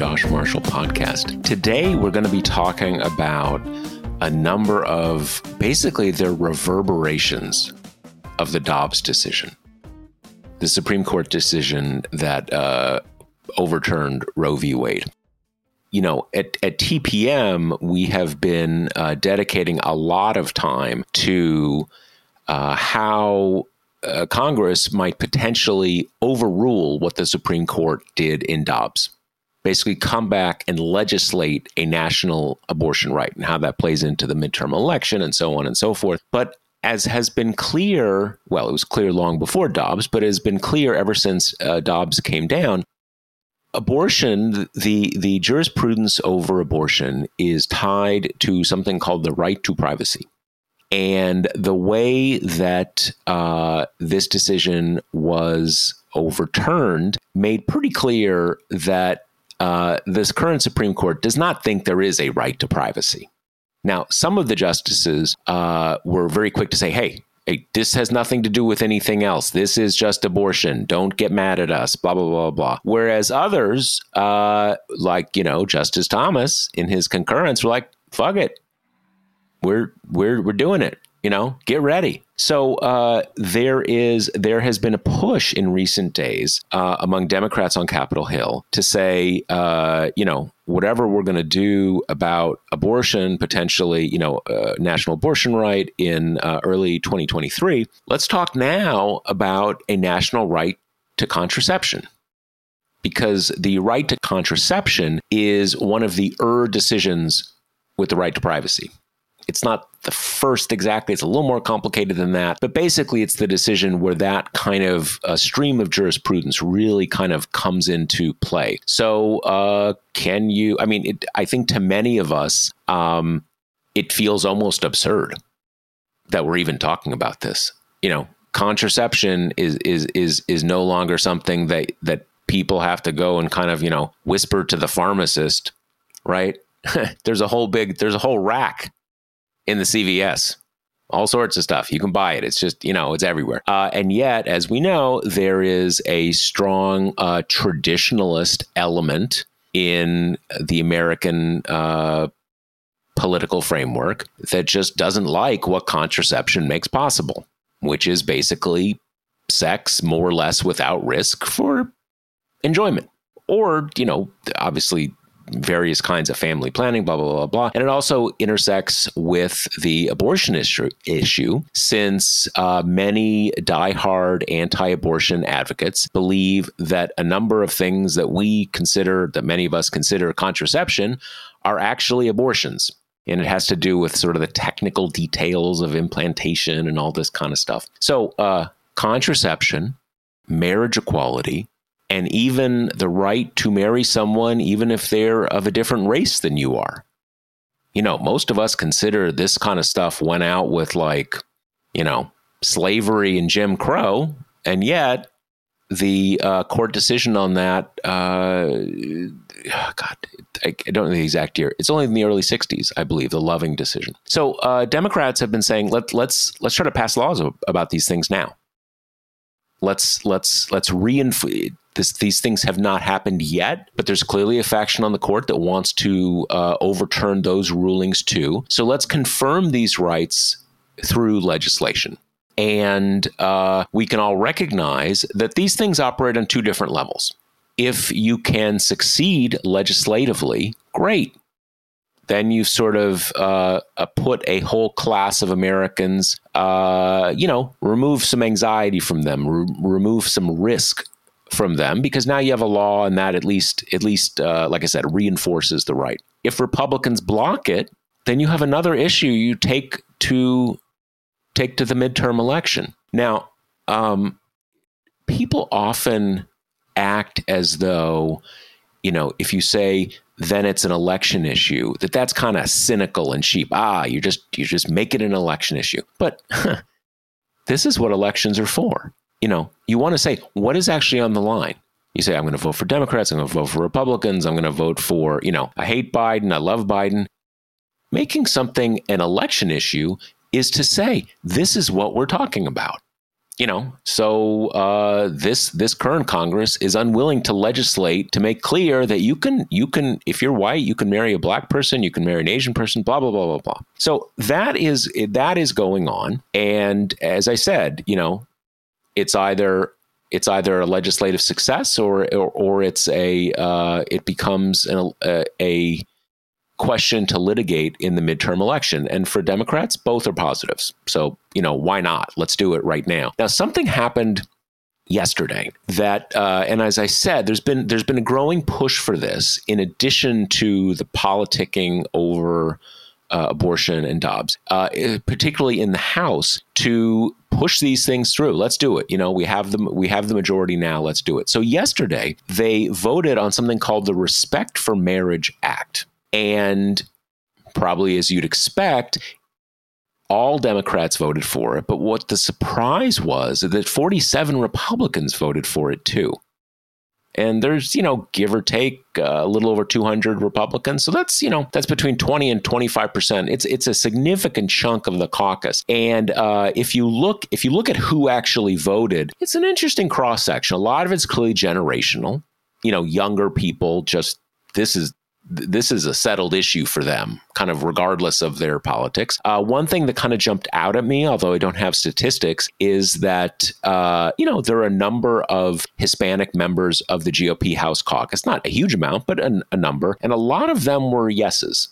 Josh Marshall Podcast. Today, we're going to be talking about a number of basically the reverberations of the Dobbs decision, the Supreme Court decision that uh, overturned Roe v. Wade. You know, at, at TPM, we have been uh, dedicating a lot of time to uh, how uh, Congress might potentially overrule what the Supreme Court did in Dobbs. Basically, come back and legislate a national abortion right and how that plays into the midterm election and so on and so forth. But as has been clear, well, it was clear long before Dobbs, but it has been clear ever since uh, Dobbs came down. Abortion, the the jurisprudence over abortion is tied to something called the right to privacy. And the way that uh, this decision was overturned made pretty clear that uh, this current Supreme Court does not think there is a right to privacy. Now, some of the justices uh, were very quick to say, hey, hey, this has nothing to do with anything else. This is just abortion. Don't get mad at us, blah, blah, blah, blah. Whereas others, uh, like, you know, Justice Thomas in his concurrence, were like, fuck it we're we're we're doing it. You know, get ready. So uh, there is there has been a push in recent days uh, among Democrats on Capitol Hill to say, uh, you know, whatever we're going to do about abortion, potentially, you know, uh, national abortion right in uh, early 2023. Let's talk now about a national right to contraception because the right to contraception is one of the er decisions with the right to privacy. It's not the first exactly. It's a little more complicated than that. But basically, it's the decision where that kind of uh, stream of jurisprudence really kind of comes into play. So, uh, can you? I mean, it, I think to many of us, um, it feels almost absurd that we're even talking about this. You know, contraception is is is is no longer something that that people have to go and kind of you know whisper to the pharmacist, right? there's a whole big there's a whole rack in the CVS. All sorts of stuff. You can buy it. It's just, you know, it's everywhere. Uh, and yet, as we know, there is a strong uh, traditionalist element in the American uh, political framework that just doesn't like what contraception makes possible, which is basically sex more or less without risk for enjoyment. Or, you know, obviously various kinds of family planning, blah, blah, blah, blah. And it also intersects with the abortion issue, issue since uh, many diehard anti abortion advocates believe that a number of things that we consider, that many of us consider contraception, are actually abortions. And it has to do with sort of the technical details of implantation and all this kind of stuff. So, uh, contraception, marriage equality, and even the right to marry someone, even if they're of a different race than you are. You know, most of us consider this kind of stuff went out with like, you know, slavery and Jim Crow, and yet the uh, court decision on that, uh, God, I, don't know the exact year. It's only in the early '60s, I believe, the Loving decision. So uh, Democrats have been saying let let's let's try to pass laws about these things now. Let's let's let's reinforce this, these things have not happened yet, but there's clearly a faction on the court that wants to uh, overturn those rulings too. So let's confirm these rights through legislation. And uh, we can all recognize that these things operate on two different levels. If you can succeed legislatively, great. Then you sort of uh, uh, put a whole class of Americans, uh, you know, remove some anxiety from them, re- remove some risk from them, because now you have a law, and that at least, at least, uh, like I said, reinforces the right. If Republicans block it, then you have another issue you take to take to the midterm election. Now, um, people often act as though, you know, if you say then it's an election issue, that that's kind of cynical and cheap. Ah, you just you just make it an election issue. But huh, this is what elections are for. You know, you want to say what is actually on the line. You say I'm going to vote for Democrats, I'm going to vote for Republicans, I'm going to vote for, you know, I hate Biden, I love Biden. Making something an election issue is to say this is what we're talking about you know so uh, this this current congress is unwilling to legislate to make clear that you can you can if you're white you can marry a black person you can marry an asian person blah blah blah blah blah so that is that is going on and as i said you know it's either it's either a legislative success or or, or it's a uh, it becomes an, a, a question to litigate in the midterm election. And for Democrats, both are positives. So, you know, why not? Let's do it right now. Now, something happened yesterday that uh, and as i said there's been there's been a growing push for this in addition to the politicking over uh, abortion and Dobbs, uh, particularly in the House, to push these things through. Let's do it. You know, we have the we have the majority now. Let's do it. So yesterday they voted on something called the Respect for Marriage Act. And probably as you'd expect, all Democrats voted for it. But what the surprise was that 47 Republicans voted for it too. And there's, you know, give or take uh, a little over 200 Republicans. So that's, you know, that's between 20 and 25%. It's it's a significant chunk of the caucus. And uh, if you look if you look at who actually voted, it's an interesting cross section. A lot of it's clearly generational. You know, younger people just this is this is a settled issue for them, kind of regardless of their politics. Uh, one thing that kind of jumped out at me, although I don't have statistics, is that, uh, you know, there are a number of Hispanic members of the GOP House caucus, not a huge amount, but a, a number. And a lot of them were yeses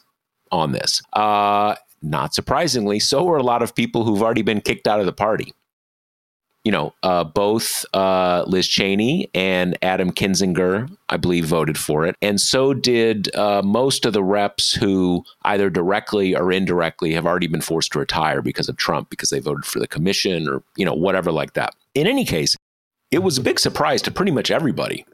on this. Uh, not surprisingly, so were a lot of people who've already been kicked out of the party you know, uh, both uh, Liz Cheney and Adam Kinzinger, I believe, voted for it. And so did uh, most of the reps who either directly or indirectly have already been forced to retire because of Trump, because they voted for the commission or, you know, whatever like that. In any case, it was a big surprise to pretty much everybody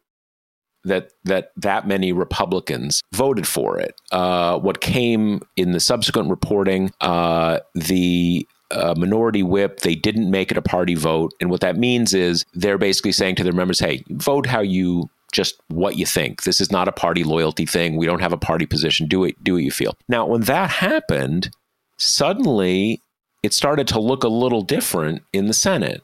that that that many Republicans voted for it. Uh, what came in the subsequent reporting, uh, the a minority whip. They didn't make it a party vote. And what that means is they're basically saying to their members, hey, vote how you just what you think. This is not a party loyalty thing. We don't have a party position. Do it, do what you feel. Now, when that happened, suddenly it started to look a little different in the Senate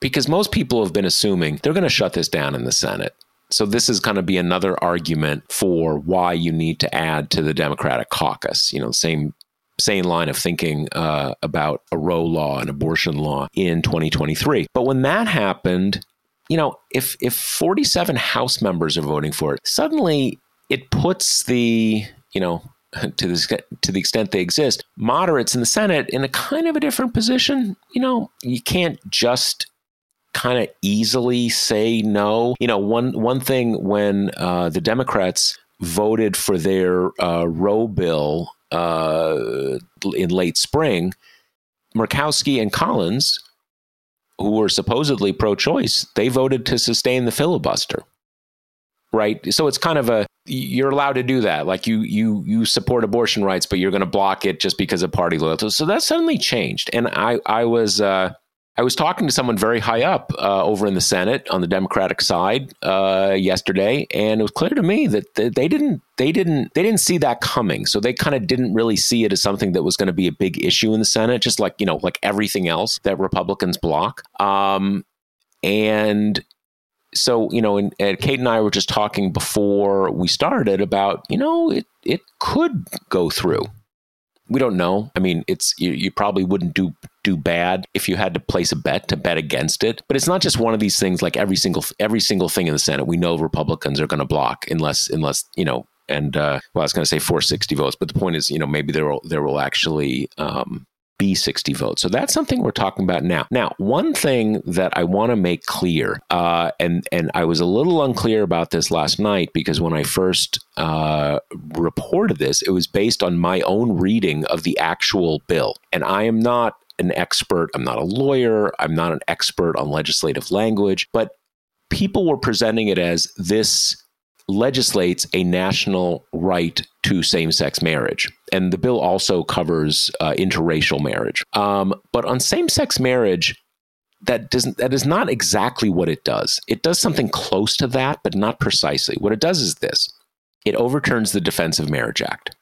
because most people have been assuming they're going to shut this down in the Senate. So this is going to be another argument for why you need to add to the Democratic caucus. You know, same sane line of thinking uh, about a Roe law and abortion law in 2023. But when that happened, you know, if if 47 House members are voting for it, suddenly it puts the you know to the to the extent they exist, moderates in the Senate in a kind of a different position. You know, you can't just kind of easily say no. You know, one one thing when uh, the Democrats voted for their uh, Roe bill uh, in late spring, Murkowski and Collins, who were supposedly pro choice, they voted to sustain the filibuster. Right. So it's kind of a you're allowed to do that. Like you you you support abortion rights, but you're going to block it just because of party loyalty. So that suddenly changed. And I I was uh, I was talking to someone very high up uh, over in the Senate on the Democratic side uh, yesterday, and it was clear to me that they didn't they didn't they didn't see that coming. So they kind of didn't really see it as something that was going to be a big issue in the Senate, just like you know like everything else that Republicans block. Um, and so you know, and, and Kate and I were just talking before we started about you know it it could go through We don't know. I mean, it's you, you probably wouldn't do do bad if you had to place a bet to bet against it. But it's not just one of these things like every single every single thing in the Senate we know Republicans are going to block unless unless, you know, and uh, well, I was going to say 460 votes, but the point is, you know, maybe there will there will actually um, be 60 votes. So that's something we're talking about now. Now, one thing that I want to make clear, uh, and and I was a little unclear about this last night because when I first uh, reported this, it was based on my own reading of the actual bill, and I am not an expert. I'm not a lawyer. I'm not an expert on legislative language, but people were presenting it as this legislates a national right to same sex marriage. And the bill also covers uh, interracial marriage. Um, but on same sex marriage, that doesn't that is not exactly what it does. It does something close to that, but not precisely. What it does is this. It overturns the Defense of Marriage Act,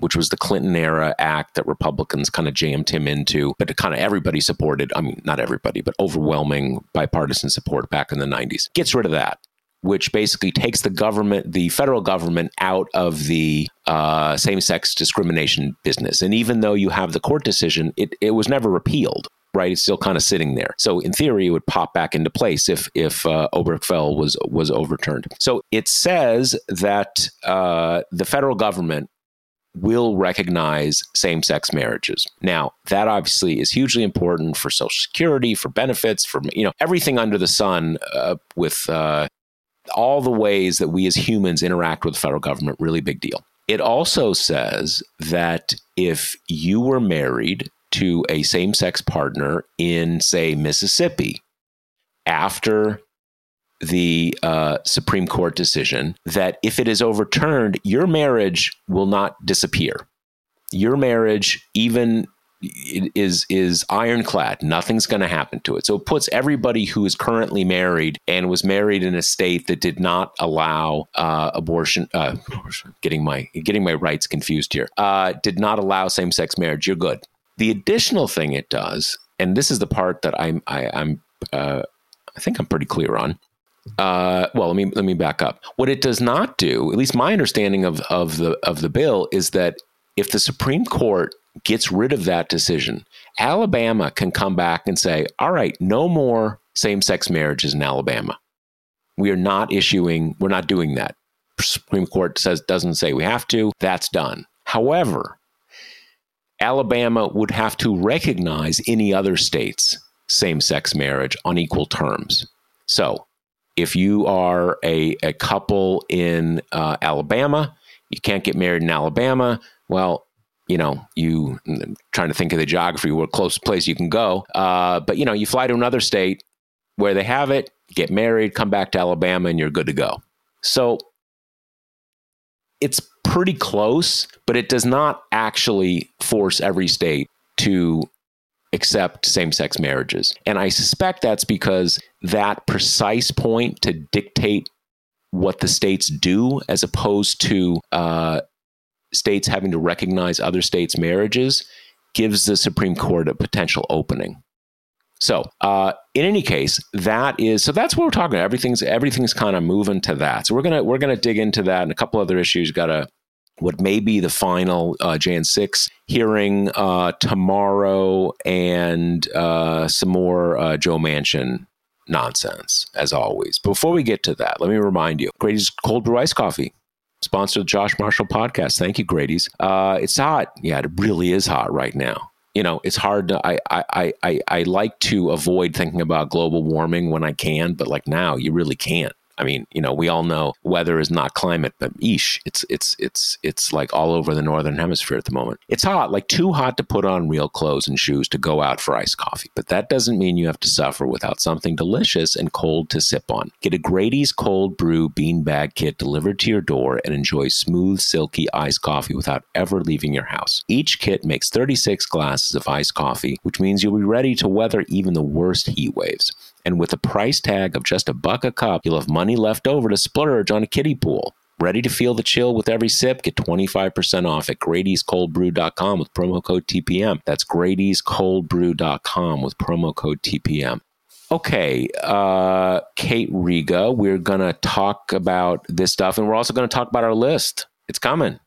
which was the Clinton era act that Republicans kind of jammed him into, but kind of everybody supported. I mean, not everybody, but overwhelming bipartisan support back in the 90s. Gets rid of that which basically takes the government, the federal government, out of the uh, same sex discrimination business. And even though you have the court decision, it, it was never repealed. Right, it's still kind of sitting there. So, in theory, it would pop back into place if if uh, Obergefell was was overturned. So, it says that uh, the federal government will recognize same sex marriages. Now, that obviously is hugely important for Social Security, for benefits, for you know everything under the sun uh, with uh, all the ways that we as humans interact with the federal government, really big deal. It also says that if you were married to a same sex partner in, say, Mississippi, after the uh, Supreme Court decision, that if it is overturned, your marriage will not disappear. Your marriage, even is is ironclad. Nothing's going to happen to it. So it puts everybody who is currently married and was married in a state that did not allow uh, abortion. Uh, getting my getting my rights confused here. Uh, did not allow same sex marriage. You're good. The additional thing it does, and this is the part that I'm I, I'm uh, I think I'm pretty clear on. Uh, well, let me let me back up. What it does not do, at least my understanding of of the of the bill, is that if the Supreme Court gets rid of that decision, Alabama can come back and say, all right, no more same sex marriages in Alabama. We are not issuing, we're not doing that. Supreme Court says doesn't say we have to. That's done. However, Alabama would have to recognize any other state's same sex marriage on equal terms. So, if you are a, a couple in uh, Alabama, you can't get married in Alabama. Well, you know, you trying to think of the geography, what close place you can go. Uh, but you know, you fly to another state where they have it, get married, come back to Alabama, and you're good to go. So it's pretty close, but it does not actually force every state to accept same sex marriages. And I suspect that's because that precise point to dictate what the states do as opposed to uh, states having to recognize other states' marriages gives the Supreme Court a potential opening. So, uh, in any case, that is so. That's what we're talking about. Everything's everything's kind of moving to that. So we're gonna we're gonna dig into that and a couple other issues. Got a what may be the final uh, Jan six hearing uh, tomorrow, and uh, some more uh, Joe Manchin nonsense as always. Before we get to that, let me remind you: Grady's Cold Brew Iced Coffee sponsor the Josh Marshall podcast. Thank you, Grady's. Uh, it's hot. Yeah, it really is hot right now. You know, it's hard to. I, I I I like to avoid thinking about global warming when I can, but like now, you really can't. I mean, you know, we all know weather is not climate, but eesh, it's it's it's it's like all over the northern hemisphere at the moment. It's hot, like too hot to put on real clothes and shoes to go out for iced coffee. But that doesn't mean you have to suffer without something delicious and cold to sip on. Get a Grady's cold brew beanbag kit delivered to your door and enjoy smooth, silky iced coffee without ever leaving your house. Each kit makes 36 glasses of iced coffee, which means you'll be ready to weather even the worst heat waves. And with a price tag of just a buck a cup, you'll have money left over to splurge on a kiddie pool. Ready to feel the chill with every sip? Get 25% off at Grady'sColdBrew.com with promo code TPM. That's Grady'sColdBrew.com with promo code TPM. Okay, uh, Kate Riga, we're going to talk about this stuff and we're also going to talk about our list. It's coming.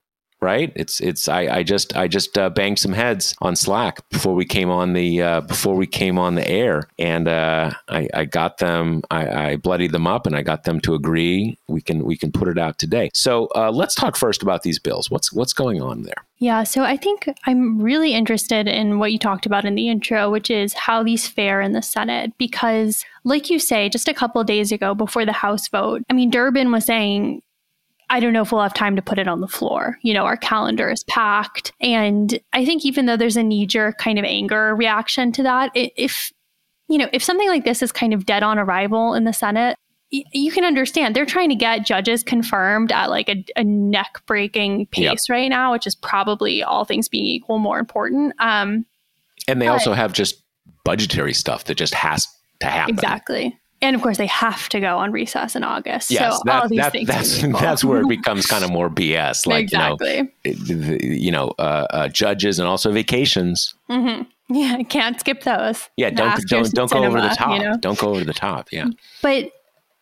Right? It's it's I, I just I just uh, banged some heads on Slack before we came on the uh, before we came on the air, and uh, I, I got them I, I bloodied them up, and I got them to agree we can we can put it out today. So uh, let's talk first about these bills. What's what's going on there? Yeah, so I think I'm really interested in what you talked about in the intro, which is how these fare in the Senate, because like you say, just a couple days ago before the House vote, I mean, Durbin was saying I don't know if we'll have time to put it on the floor. You know, our calendar is packed. And I think even though there's a knee jerk kind of anger reaction to that, if, you know, if something like this is kind of dead on arrival in the Senate, you can understand they're trying to get judges confirmed at like a, a neck breaking pace yep. right now, which is probably all things being equal more important. Um, and they but, also have just budgetary stuff that just has to happen. Exactly and of course they have to go on recess in August. Yes, so that, that, that's that's where it becomes kind of more BS. Like exactly. you know, you know, uh, uh, judges and also vacations. Mm-hmm. Yeah, can't skip those. Yeah, don't don't don't go over the top. You know? Don't go over the top. Yeah. But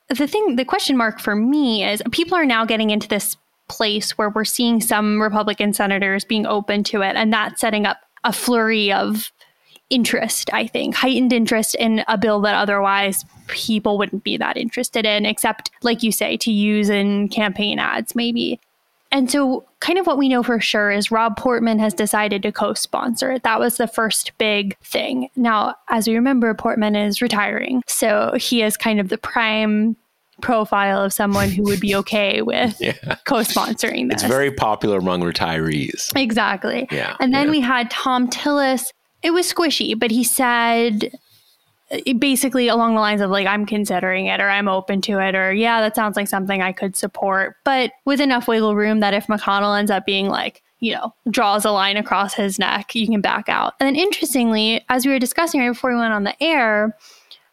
the thing, the question mark for me is people are now getting into this place where we're seeing some Republican senators being open to it, and that's setting up a flurry of interest, I think, heightened interest in a bill that otherwise people wouldn't be that interested in, except, like you say, to use in campaign ads, maybe. And so, kind of what we know for sure is Rob Portman has decided to co sponsor it. That was the first big thing. Now, as we remember, Portman is retiring. So, he is kind of the prime profile of someone who would be okay with yeah. co-sponsoring this. It's very popular among retirees. Exactly. Yeah. And then yeah. we had Thom Tillis it was squishy, but he said uh, basically along the lines of like I'm considering it or I'm open to it or yeah, that sounds like something I could support, but with enough wiggle room that if McConnell ends up being like you know, draws a line across his neck, you can back out. And then interestingly, as we were discussing right before we went on the air,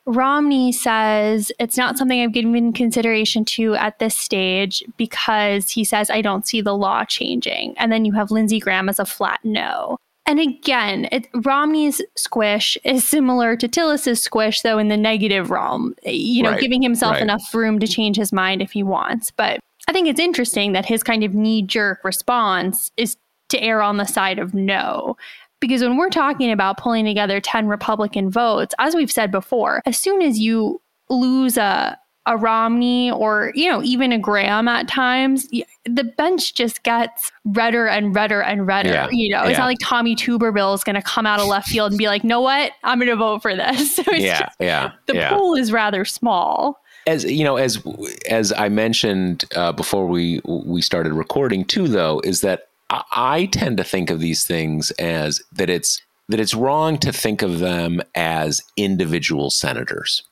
Romney says it's not something I've given consideration to at this stage because he says I don't see the law changing. And then you have Lindsey Graham as a flat no. And again, it, Romney's squish is similar to Tillis's squish, though in the negative realm. Eh, you know, right, giving himself right. enough room to change his mind if he wants. But I think it's interesting that his kind of knee jerk response is to err on the side of no. Because when we're talking about pulling together 10 Republican votes, as we've said before, as soon as you lose a, a Romney or, you know, even a Graham at times, the bench just gets redder and redder and redder. Yeah. You know, it's yeah. not like Tommy Tuberville is going to come out of left field and be like, know what? I'm going to vote for this. So yeah. Just, yeah. The yeah. pool is rather small. As you know, as as I mentioned uh, before we we started recording too, though, is that I, I tend to think of these things as that it's that it's wrong to think of them as individual senators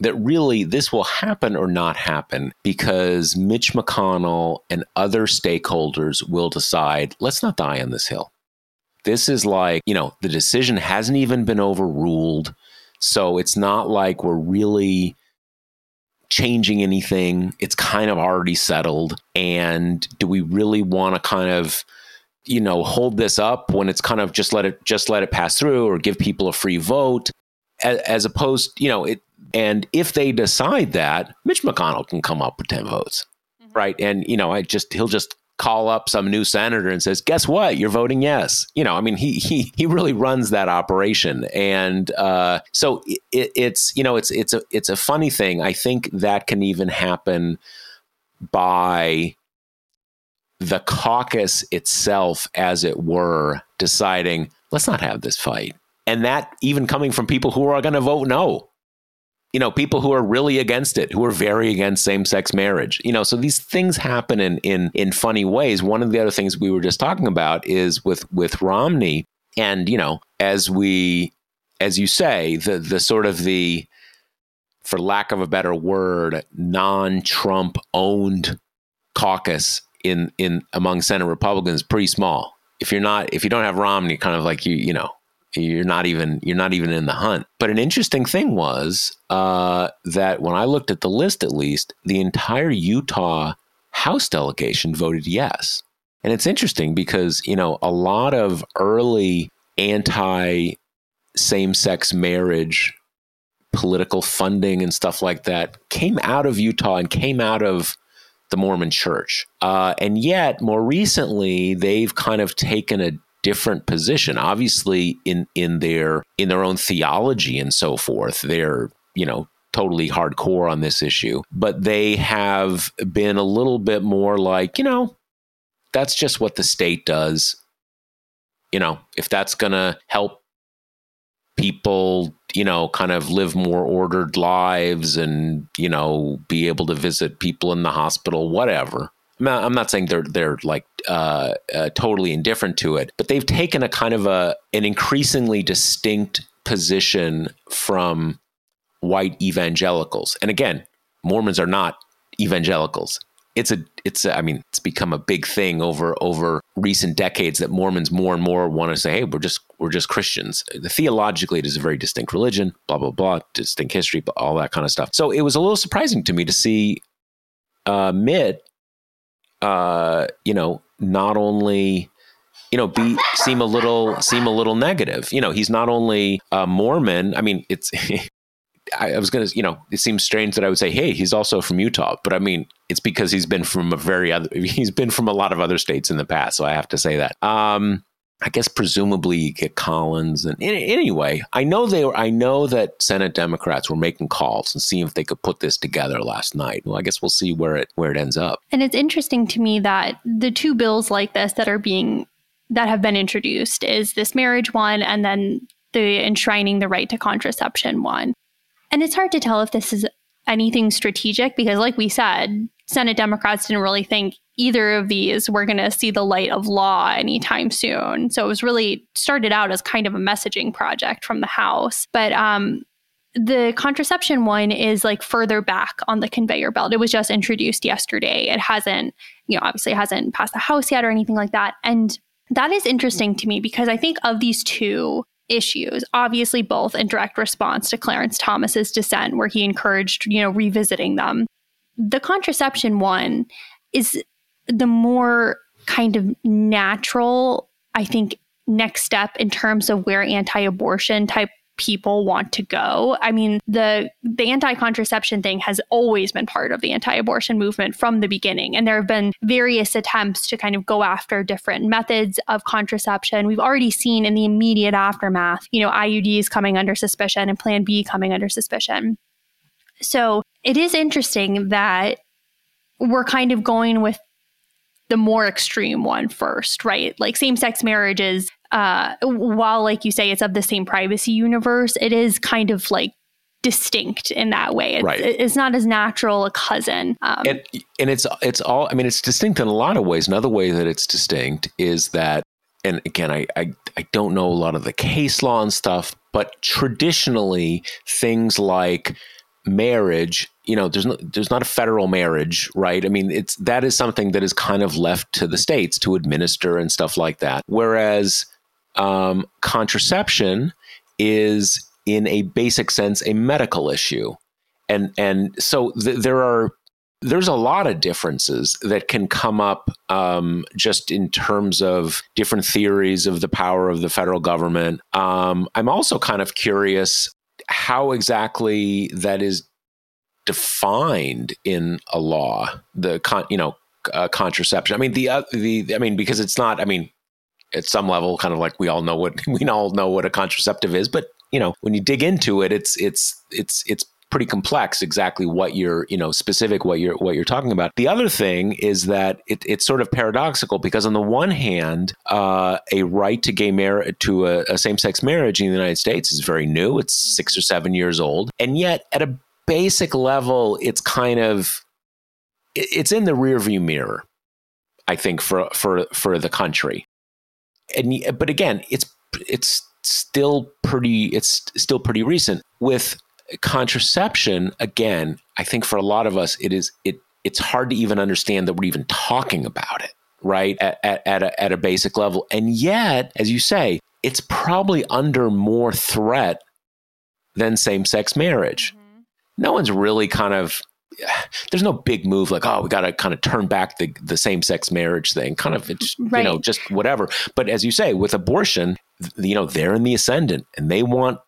that really this will happen or not happen because Mitch McConnell and other stakeholders will decide, let's not die on this hill. This is like, you know, the decision hasn't even been overruled. So it's not like we're really changing anything. It's kind of already settled. And do we really want to kind of, you know, hold this up when it's kind of just let it just let it pass through or give people a free vote? As, as opposed, you know, it and if they decide that, Mitch McConnell can come up with 10 votes. Mm-hmm. Right. And, you know, I just, he'll just call up some new senator and says, "Guess what? You're voting yes." You know, I mean, he he he really runs that operation, and uh, so it, it's you know it's it's a it's a funny thing. I think that can even happen by the caucus itself, as it were, deciding let's not have this fight, and that even coming from people who are going to vote no you know, people who are really against it, who are very against same-sex marriage. You know, so these things happen in in in funny ways. One of the other things we were just talking about is with with Romney, and you know, as we as you say, the the sort of the for lack of a better word, non-Trump owned caucus in in among Senate Republicans pretty small. If you're not if you don't have Romney, kind of like you you know you're not even you're not even in the hunt. But an interesting thing was uh, that when I looked at the list, at least the entire Utah House delegation voted yes. And it's interesting because you know a lot of early anti same-sex marriage political funding and stuff like that came out of Utah and came out of the Mormon church. Uh, and yet, more recently, they've kind of taken a different position. Obviously, in in their in their own theology and so forth, they're you know totally hardcore on this issue, but they have been a little bit more like you know that's just what the state does. You know, if that's going to help people, you know, kind of live more ordered lives and, you know, be able to visit people in the hospital, whatever. I'm not, saying they're they're like uh, uh, totally indifferent to it, but they've taken a kind of a an increasingly distinct position from white evangelicals. And again, Mormons are not evangelicals. It's a it's a, I mean it's become a big thing over over recent decades that Mormons more and more want to say hey we're just we're just Christians. Theologically it is a very distinct religion blah blah blah distinct history all that kind of stuff. So it was a little surprising to me to see uh, Mitt uh, you know not only you know be seem a little seem a little negative. You know he's not only a Mormon. I mean it's I, I was to, you know, it seems strange that I would say, hey, he's also from Utah, but I mean, it's because he's been from a very other, he's been from a lot of other states in the past, so I have to say that. Um, I guess presumably you get Collins, and anyway, I know they were. I know that Senate Democrats were making calls and seeing if they could put this together last night. Well, I guess we'll see where it where it ends up. And it's interesting to me that the two bills like this that are being that have been introduced is this marriage one, and then the enshrining the right to contraception one. And it's hard to tell if this is anything strategic because, like we said, Senate Democrats didn't really think either of these were going to see the light of law anytime soon. So it was really started out as kind of a messaging project from the House. But um, the contraception one is like further back on the conveyor belt. It was just introduced yesterday. It hasn't, you know, obviously hasn't passed the House yet or anything like that. And that is interesting to me because I think of these two, issues, obviously both in direct response to Clarence Thomas's dissent, where he encouraged, you know, revisiting them. The contraception one is the more kind of natural, I think, next step in terms of where anti-abortion type people want to go. I mean, the the anti-contraception thing has always been part of the anti-abortion movement from the beginning and there have been various attempts to kind of go after different methods of contraception. We've already seen in the immediate aftermath, you know, IUDs coming under suspicion and plan B coming under suspicion. So, it is interesting that we're kind of going with the more extreme one first, right? Like same sex marriages uh, while like you say it's of the same privacy universe, it is kind of like distinct in that way. It's, right. it's not as natural a cousin. Um, and and it's it's all. I mean, it's distinct in a lot of ways. Another way that it's distinct is that, and again, I I, I don't know a lot of the case law and stuff, but traditionally things like marriage you know there's no there's not a federal marriage right? I mean it's that is something that is kind of left to the states to administer and stuff like that. Whereas um, contraception is in a basic sense a medical issue. And and so th- there are there's a lot of differences that can come up um, just in terms of different theories of the power of the federal government. Um, I'm also kind of curious how exactly that is defined in a law. The con, you know, uh, contraception. I mean, the uh, the I mean, because it's not. I mean, at some level, kind of like we all know what we all know what a contraceptive is, but you know, when you dig into it, it's it's it's it's pretty complex exactly what you're you know specific what you're what you're talking about. The other thing is that it, it's sort of paradoxical because on the one hand uh, a right to gay marriage to a, a same-sex marriage in the united states is very new. It's six or seven years old. And yet at a basic level it's kind of it's in the rearview mirror i think for for for the country. And but again, it's it's still pretty it's still pretty recent. With contraception. Again, I think for a lot of us, it is it it's hard to even understand that we're even talking about it, right? At at, at a, at a basic level, and yet, as you say, it's probably under more threat than same sex marriage. Mm-hmm. No one's really kind of there's no big move like oh we got to kind of turn back the the same sex marriage thing kind of it's right. you know just whatever but as you say with abortion you know they're in the ascendant and they want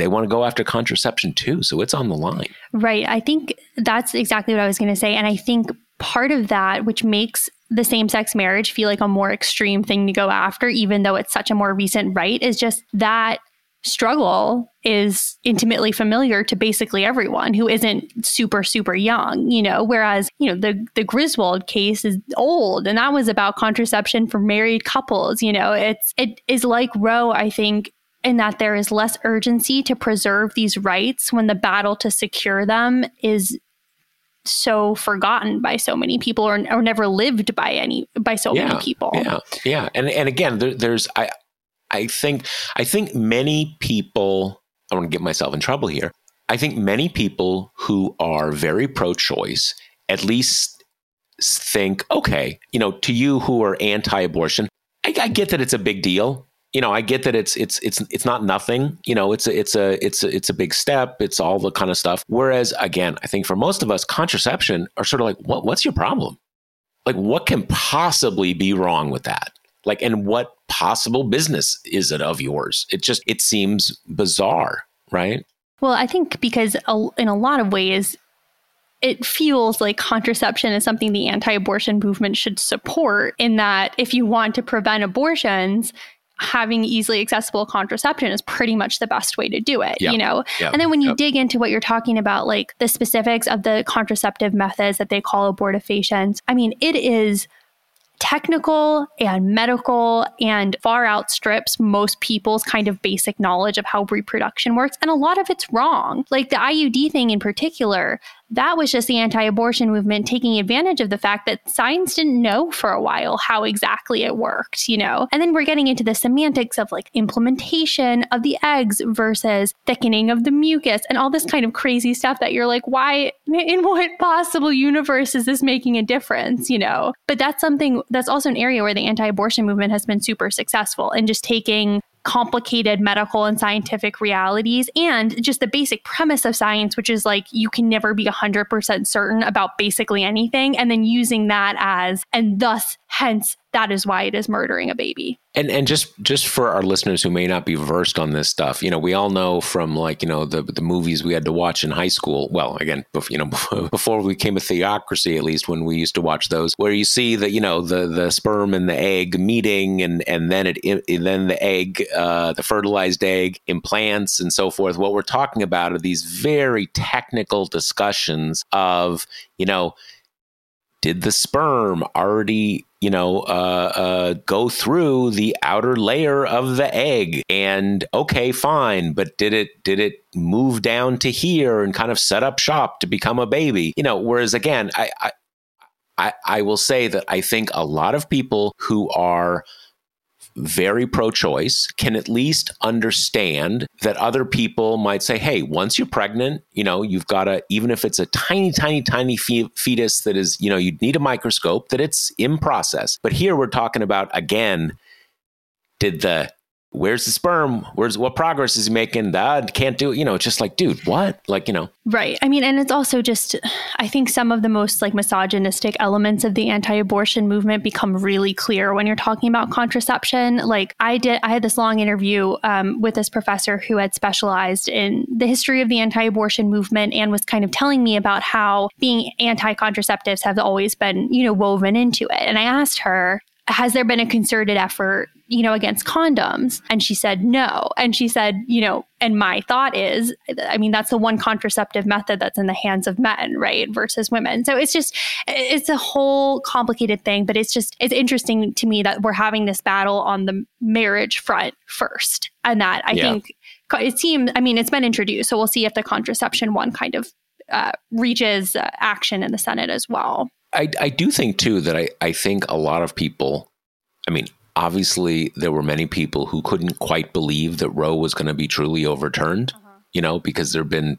they want to go after contraception too so it's on the line. Right i think that's exactly what i was going to say and i think part of that which makes the same sex marriage feel like a more extreme thing to go after, even though it's such a more recent right, is just that struggle is intimately familiar to basically everyone who isn't super super young you know? Whereas you know the the griswold case is old and that was about contraception for married couples you know? It's it is like roe i think in that there is less urgency to preserve these rights when the battle to secure them is so forgotten by so many people or, or never lived by any by so yeah, many people yeah yeah and and again there, there's i I think I think many people I want to get myself in trouble here. I think many people who are very pro-choice at least think, okay, you know, to you who are anti-abortion, I, I get that it's a big deal. You know, I get that it's it's it's it's not nothing. You know, it's a it's a it's a it's a big step. It's all the kind of stuff. Whereas, again, I think for most of us, contraception are sort of like, what what's your problem? Like, what can possibly be wrong with that? Like, and what possible business is it of yours? It just, it seems bizarre, right? Well, I think because in a lot of ways, it feels like contraception is something the anti abortion movement should support, in that if you want to prevent abortions, having easily accessible contraception is pretty much the best way to do it, yep. you know? Yep. And then when you yep. dig into what you're talking about, like the specifics of the contraceptive methods that they call abortifacients, I mean, it is technical and medical and far outstrips most people's kind of basic knowledge of how reproduction works. And a lot of it's wrong. Like the IUD thing in particular, that was just the anti abortion movement taking advantage of the fact that science didn't know for a while how exactly it worked, you know? And then we're getting into the semantics of like implantation of the eggs versus thickening of the mucus and all this kind of crazy stuff that you're like, why, in what possible universe is this making a difference, you know? But that's something that's also an area where the anti abortion movement has been super successful in just taking complicated medical and scientific realities and just the basic premise of science, which is like you can never be 100% certain about basically anything, and then using that as, and thus, hence, that is why it is murdering a baby. And and just just for our listeners who may not be versed on this stuff, you know, we all know from like you know the the movies we had to watch in high school. Well, again, you know, before we became a theocracy, at least when we used to watch those, where you see that you know the the sperm and the egg meeting, and and then it, it then the egg, uh, the fertilized egg implants and so forth. What we're talking about are these very technical discussions of you know did the sperm already you know uh, uh, go through the outer layer of the egg and okay fine but did it did it move down to here and kind of set up shop to become a baby? You know whereas again I, I I, I will say that I think a lot of people who are very pro choice can at least understand that other people might say, hey, once you're pregnant, you know, you've got to, even if it's a tiny, tiny, tiny fetus that is, you know, you need a microscope, that it's in process. But here we're talking about, again, did the where's the sperm? Where's what progress is he making? That can't do it. You know, it's just like, dude, what? Like, you know. Right. I mean, and it's also just, I think some of the most like misogynistic elements of the anti abortion movement become really clear when you're talking about contraception. Like, I did, I had this long interview um, with this professor who had specialized in the history of the anti abortion movement and was kind of telling me about how being anti contraceptives have always been, you know, woven into it. And I asked her, has there been a concerted effort you know, against condoms? And she said, no. And she said, you know, and my thought is, I mean, that's the one contraceptive method that's in the hands of men, right? Versus women. So it's just, it's a whole complicated thing, but it's just, it's interesting to me that we're having this battle on the marriage front first. And that I yeah. think it seems, I mean, it's been introduced. So we'll see if the contraception one kind of uh, reaches uh, action in the Senate as well. I, I do think too that I, I think a lot of people, I mean, obviously there were many people who couldn't quite believe that Roe was going to be truly overturned, uh-huh. you know, because there'd been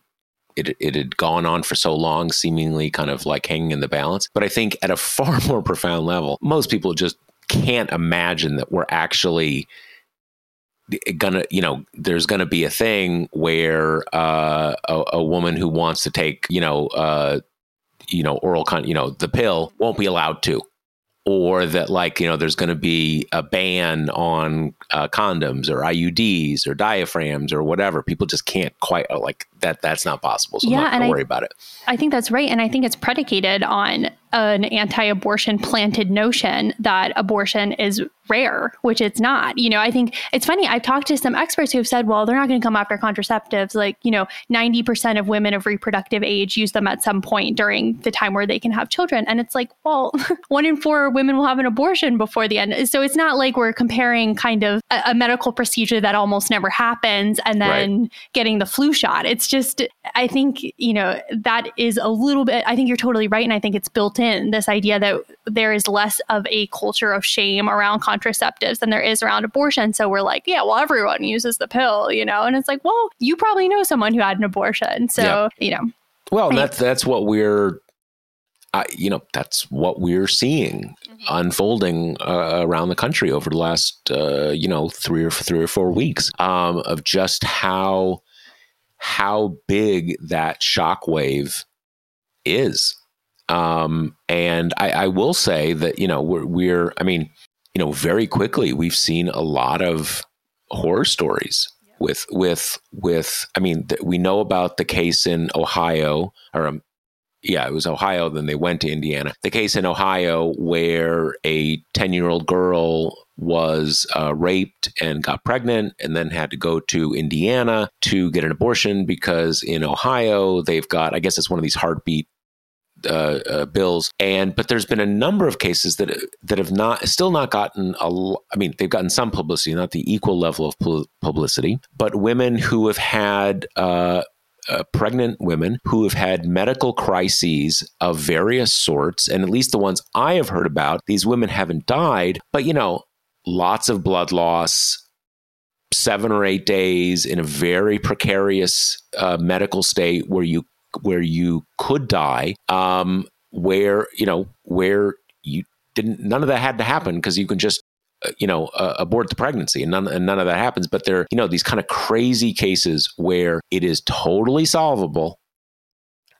it, it had gone on for so long, seemingly kind of like hanging in the balance. But I think at a far more profound level, most people just can't imagine that we're actually gonna you know there's gonna be a thing where uh, a, a, woman who wants to take you know uh, you know oral con you know the pill won't be allowed to or that like you know there's going to be a ban on uh, condoms or IUDs or diaphragms or whatever. People just can't quite uh, like that. That's not possible. So yeah, I'm not and I, worry about it. I think that's right, and I think it's predicated on an anti abortion planted notion that abortion is rare, which it's not. You know, I think it's funny. I've talked to some experts who have said, well, they're not going to come after contraceptives. Like, you know, 90% of women of reproductive age use them at some point during the time where they can have children. And it's like, well, one in four women will have an abortion before the end. So it's not like we're comparing kind of a, a medical procedure that almost never happens and then right. getting the flu shot. It's just, I think, you know, that is a little bit, I think you're totally right. And I think it's built in this idea that there is less of a culture of shame around contraceptives than there is around abortion. So we're like, yeah, well, everyone uses the pill, you know? And it's like, well, you probably know someone who had an abortion. So, yeah. you know. Well, that's that's what we're uh, you know, that's what we're seeing mm-hmm. unfolding uh, around the country over the last, uh, you know, three or three or four weeks um, of just how how big that shockwave is. Um, and I, I, will say that you know we're, we're I mean you know, very quickly we've seen a lot of horror stories with with with. I mean, th- we know about the case in Ohio, or um, yeah, it was Ohio. Then they went to Indiana. The case in Ohio where a ten year old girl was uh, raped and got pregnant and then had to go to Indiana to get an abortion because in Ohio they've got, I guess it's one of these heartbeat uh, uh, bills, and but there's been a number of cases that that have not still not gotten a. I mean, they've gotten some publicity, not the equal level of publicity, but women who have had. Uh, uh, pregnant women who have had medical crises of various sorts, and at least the ones I have heard about, these women haven't died, but you know, lots of blood loss, seven or eight days in a very precarious uh, medical state where you where you could die, um, where you know where you didn't none of that had to happen because you can just uh, you know uh, abort the pregnancy and none and none of that happens. But there you know these kind of crazy cases where it is totally solvable,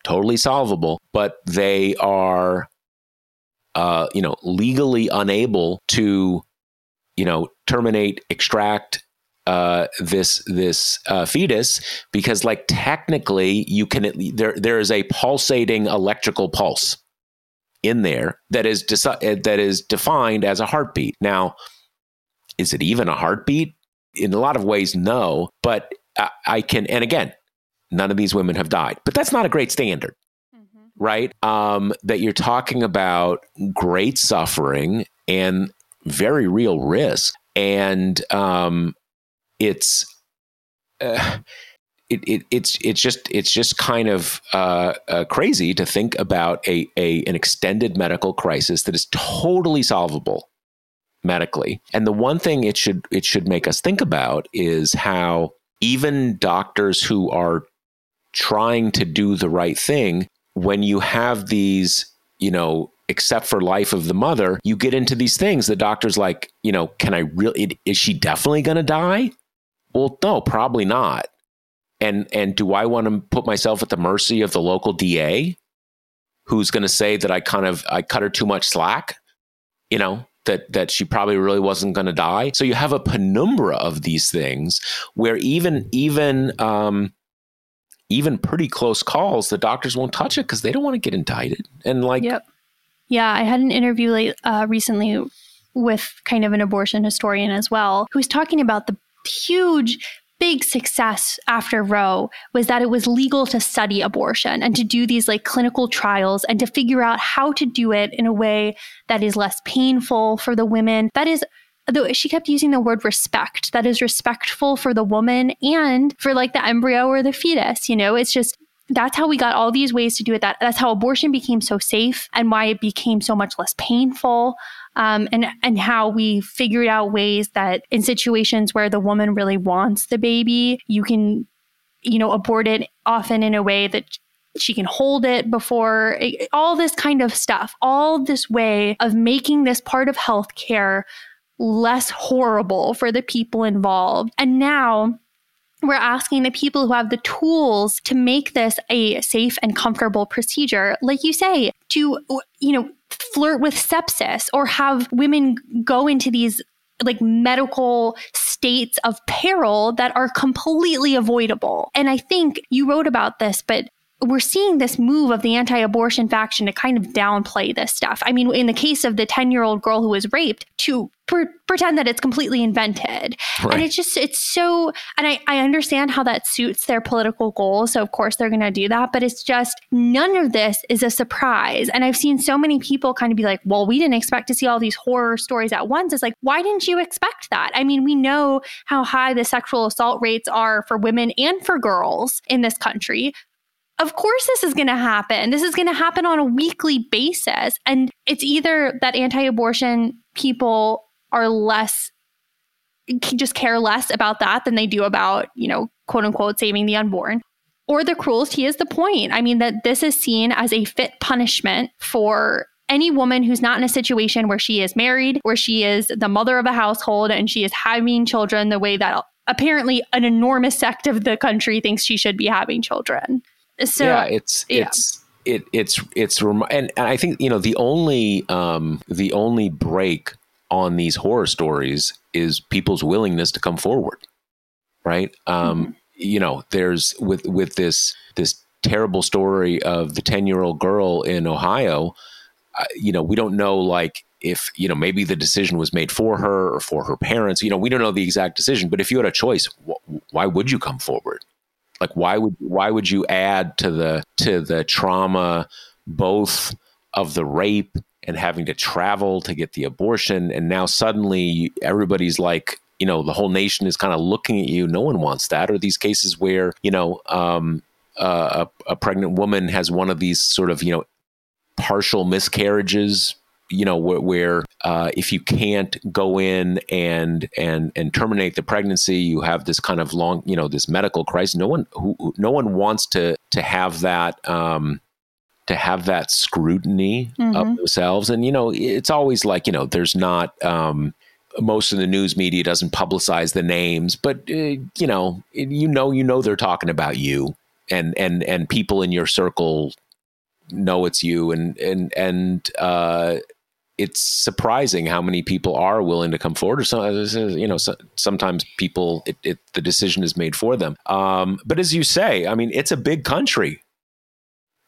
totally solvable, but they are uh, you know legally unable to you know terminate, extract, uh, this this uh, fetus because like technically you can there there is a pulsating electrical pulse in there that is deci- that is defined as a heartbeat. Now, is it even a heartbeat? In a lot of ways, no. But I, I can, and again, none of these women have died. But that's not a great standard, mm-hmm. right? Um, that you're talking about great suffering and very real risk, and um, it's uh, it, it, it's it's just it's just kind of uh, uh, crazy to think about a, a an extended medical crisis that is totally solvable medically. And the one thing it should it should make us think about is how even doctors who are trying to do the right thing, when you have these, you know, except for life of the mother, you get into these things. The doctor's like, you know, can I really? Is she definitely going to die? Well, no, probably not. And and do I want to put myself at the mercy of the local DA who's going to say that I kind of I cut her too much slack? You know, that that she probably really wasn't going to die. So you have a penumbra of these things where even even um, even pretty close calls, the doctors won't touch it because they don't want to get indicted. And like, yep, yeah, I had an interview late, uh, recently with kind of an abortion historian as well, who was talking about the huge big success after Roe was that it was legal to study abortion and to do these like clinical trials and to figure out how to do it in a way that is less painful for the women. That is though she kept using the word respect that is respectful for the woman and for like the embryo or the fetus you know it's just that's how we got all these ways to do it that that's how abortion became so safe and why it became so much less painful um, and and how we figured out ways that in situations where the woman really wants the baby, you can, you know, abort it often in a way that she can hold it before all this kind of stuff, all this way of making this part of healthcare less horrible for the people involved. And now we're asking the people who have the tools to make this a safe and comfortable procedure, like you say, to, you know, flirt with sepsis or have women go into these like medical states of peril that are completely avoidable. And I think you wrote about this, but we're seeing this move of the anti-abortion faction to kind of downplay this stuff. I mean, in the case of the 10-year-old girl who was raped, to pre- pretend that it's completely invented. Right. And it's just it's so and I I understand how that suits their political goals, so of course they're going to do that, but it's just none of this is a surprise. And I've seen so many people kind of be like, "Well, we didn't expect to see all these horror stories at once." It's like, "Why didn't you expect that?" I mean, we know how high the sexual assault rates are for women and for girls in this country of course this is going to happen. This is going to happen on a weekly basis. And it's either that anti abortion people are less, just care less about that than they do about, you know, quote unquote, saving the unborn. Or the cruelty is the point. I mean, that this is seen as a fit punishment for any woman who's not in a situation where she is married, where she is the mother of a household and she is having children the way that apparently an enormous sect of the country thinks she should be having children. So yeah, it's yeah. it's it it's it's and, and I think you know the only um the only break on these horror stories is people's willingness to come forward, right? Um, mm-hmm. You know, there's with with this this terrible story of the ten year old girl in Ohio. Uh, you know, we don't know like if you know maybe the decision was made for her or for her parents. You know, we don't know the exact decision. But if you had a choice, wh- why would you come forward? Like why would why would you add to the to the trauma both of the rape and having to travel to get the abortion? And now suddenly everybody's like you know the whole nation is kind of looking at you. No one wants that. Or these cases where you know um, uh, a, a pregnant woman has one of these sort of you know partial miscarriages you know where, where uh, if you can't go in and and and terminate the pregnancy, you have this kind of long you know this medical crisis. No one who no one wants to to have that. Um, to have that scrutiny mm-hmm. of themselves and you know it's always like you know there's not um, most of the news media doesn't publicize the names but uh, you know you know you know they're talking about you and and and people in your circle know it's you and and and uh, it's surprising how many people are willing to come forward. Or you know, sometimes people, it, it, the decision is made for them. Um, but as you say, I mean, it's a big country.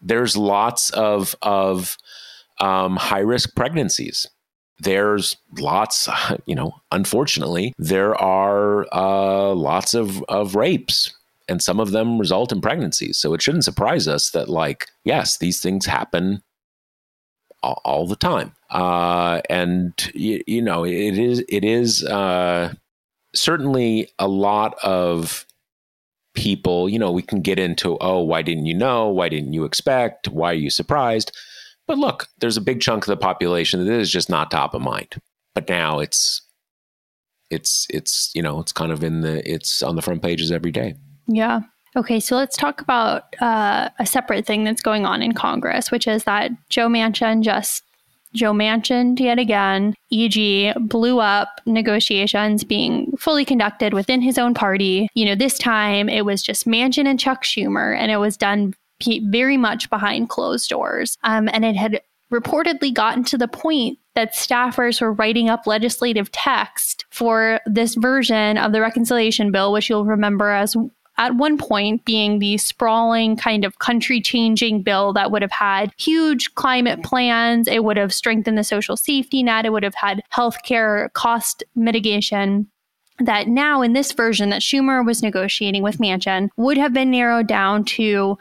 There's lots of of um, high risk pregnancies. There's lots, you know, unfortunately, there are uh, lots of of rapes and some of them result in pregnancies. So it shouldn't surprise us that, like, yes, these things happen all, all the time. Uh, and you, you, know, it is it is uh, certainly a lot of people. You know, we can get into oh, why didn't you know? Why didn't you expect? Why are you surprised? But look, there's a big chunk of the population that is just not top of mind. But now it's it's it's you know it's kind of in the it's on the front pages every day. Yeah. Okay, so let's talk about uh, a separate thing that's going on in Congress, which is that Joe Manchin just Joe Manchin yet again, e.g., blew up negotiations being fully conducted within his own party. You know, this time it was just Manchin and Chuck Schumer, and it was done very much behind closed doors. Um, and it had reportedly gotten to the point that staffers were writing up legislative text for this version of the reconciliation bill, which you'll remember as at one point being the sprawling kind of country changing bill that would have had huge climate plans. It would have strengthened the social safety net. It would have had healthcare cost mitigation that now in this version that Schumer was negotiating with Manchin would have been narrowed down to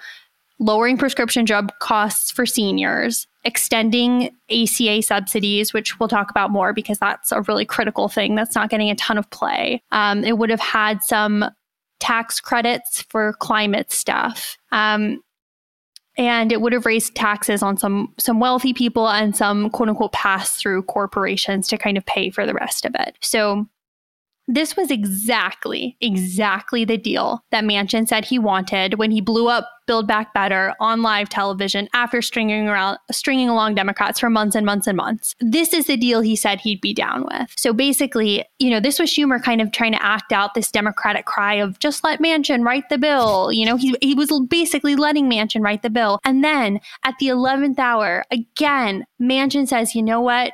lowering prescription drug costs for seniors, extending ACA subsidies, which we'll talk about more because that's a really critical thing that's not getting a ton of play. Um, it would have had some tax credits for climate stuff. Um, and it would have raised taxes on some some wealthy people and some quote unquote pass through corporations to kind of pay for the rest of it. So this was exactly, exactly the deal that Manchin said he wanted when he blew up Build Back Better on live television after stringing around, stringing along Democrats for months and months and months. This is the deal he said he'd be down with. So basically, you know, this was Schumer kind of trying to act out this Democratic cry of just let Manchin write the bill. You know, he, he was basically letting Manchin write the bill. And then at the 11th hour, again, Manchin says, you know what?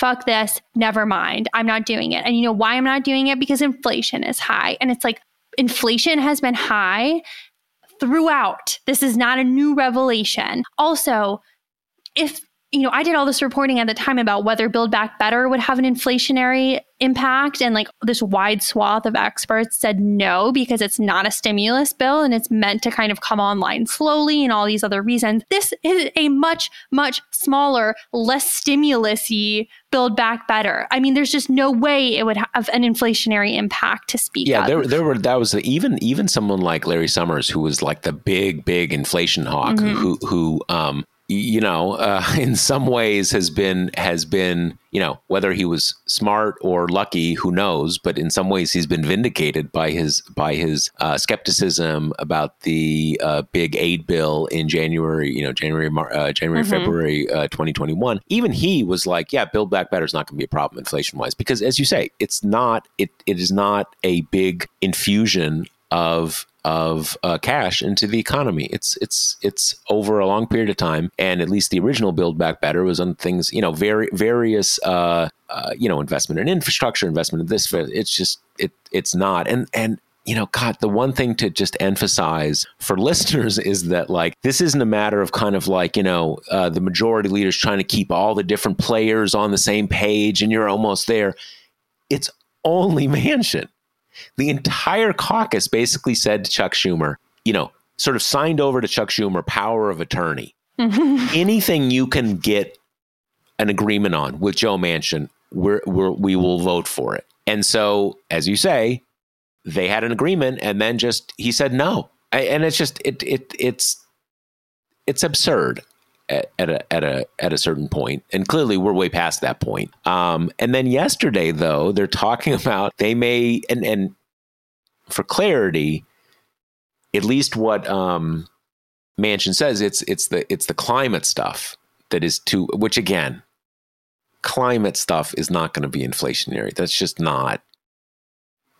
Fuck this, never mind. I'm not doing it. And you know why I'm not doing it? Because inflation is high. And it's like inflation has been high throughout. This is not a new revelation. Also, if you know, I did all this reporting at the time about whether Build Back Better would have an inflationary impact. And like this wide swath of experts said no, because it's not a stimulus bill and it's meant to kind of come online slowly and all these other reasons. This is a much, much smaller, less stimulusy Build Back Better. I mean, there's just no way it would have an inflationary impact to speak yeah, of. there, there were that was even even someone like Larry Summers, who was like the big, big inflation hawk, Mm-hmm. who who um you know uh, in some ways has been has been you know whether he was smart or lucky who knows? But in some ways he's been vindicated by his by his uh, skepticism about the uh, big aid bill in January you know January Mar- uh, January February uh, 2021 even he was like yeah build back better is not going to be a problem inflation wise because as you say it's not it it is not a big infusion of of uh, cash into the economy. It's it's it's over a long period of time, and at least the original Build Back Better was on things you know very various uh, uh, you know investment in infrastructure, investment in this. It's just it it's not, and and you know, God, the one thing to just emphasize for listeners is that, like, this isn't a matter of kind of like, you know, uh, the majority leaders trying to keep all the different players on the same page and you're almost there. It's only Manchin. The entire caucus basically said to Chuck Schumer, you know, sort of signed over to Chuck Schumer power of attorney. Anything you can get an agreement on with Joe Manchin, we're, we're, we will vote for it. And so, as you say, they had an agreement, and then just he said no, I, and it's just it it it's it's absurd at, at a at a at a certain point, and clearly we're way past that point. Um, and then yesterday, though, they're talking about they may and and for clarity, at least what um, Manchin says, it's it's the it's the climate stuff that is too. Which again, climate stuff is not going to be inflationary. That's just not.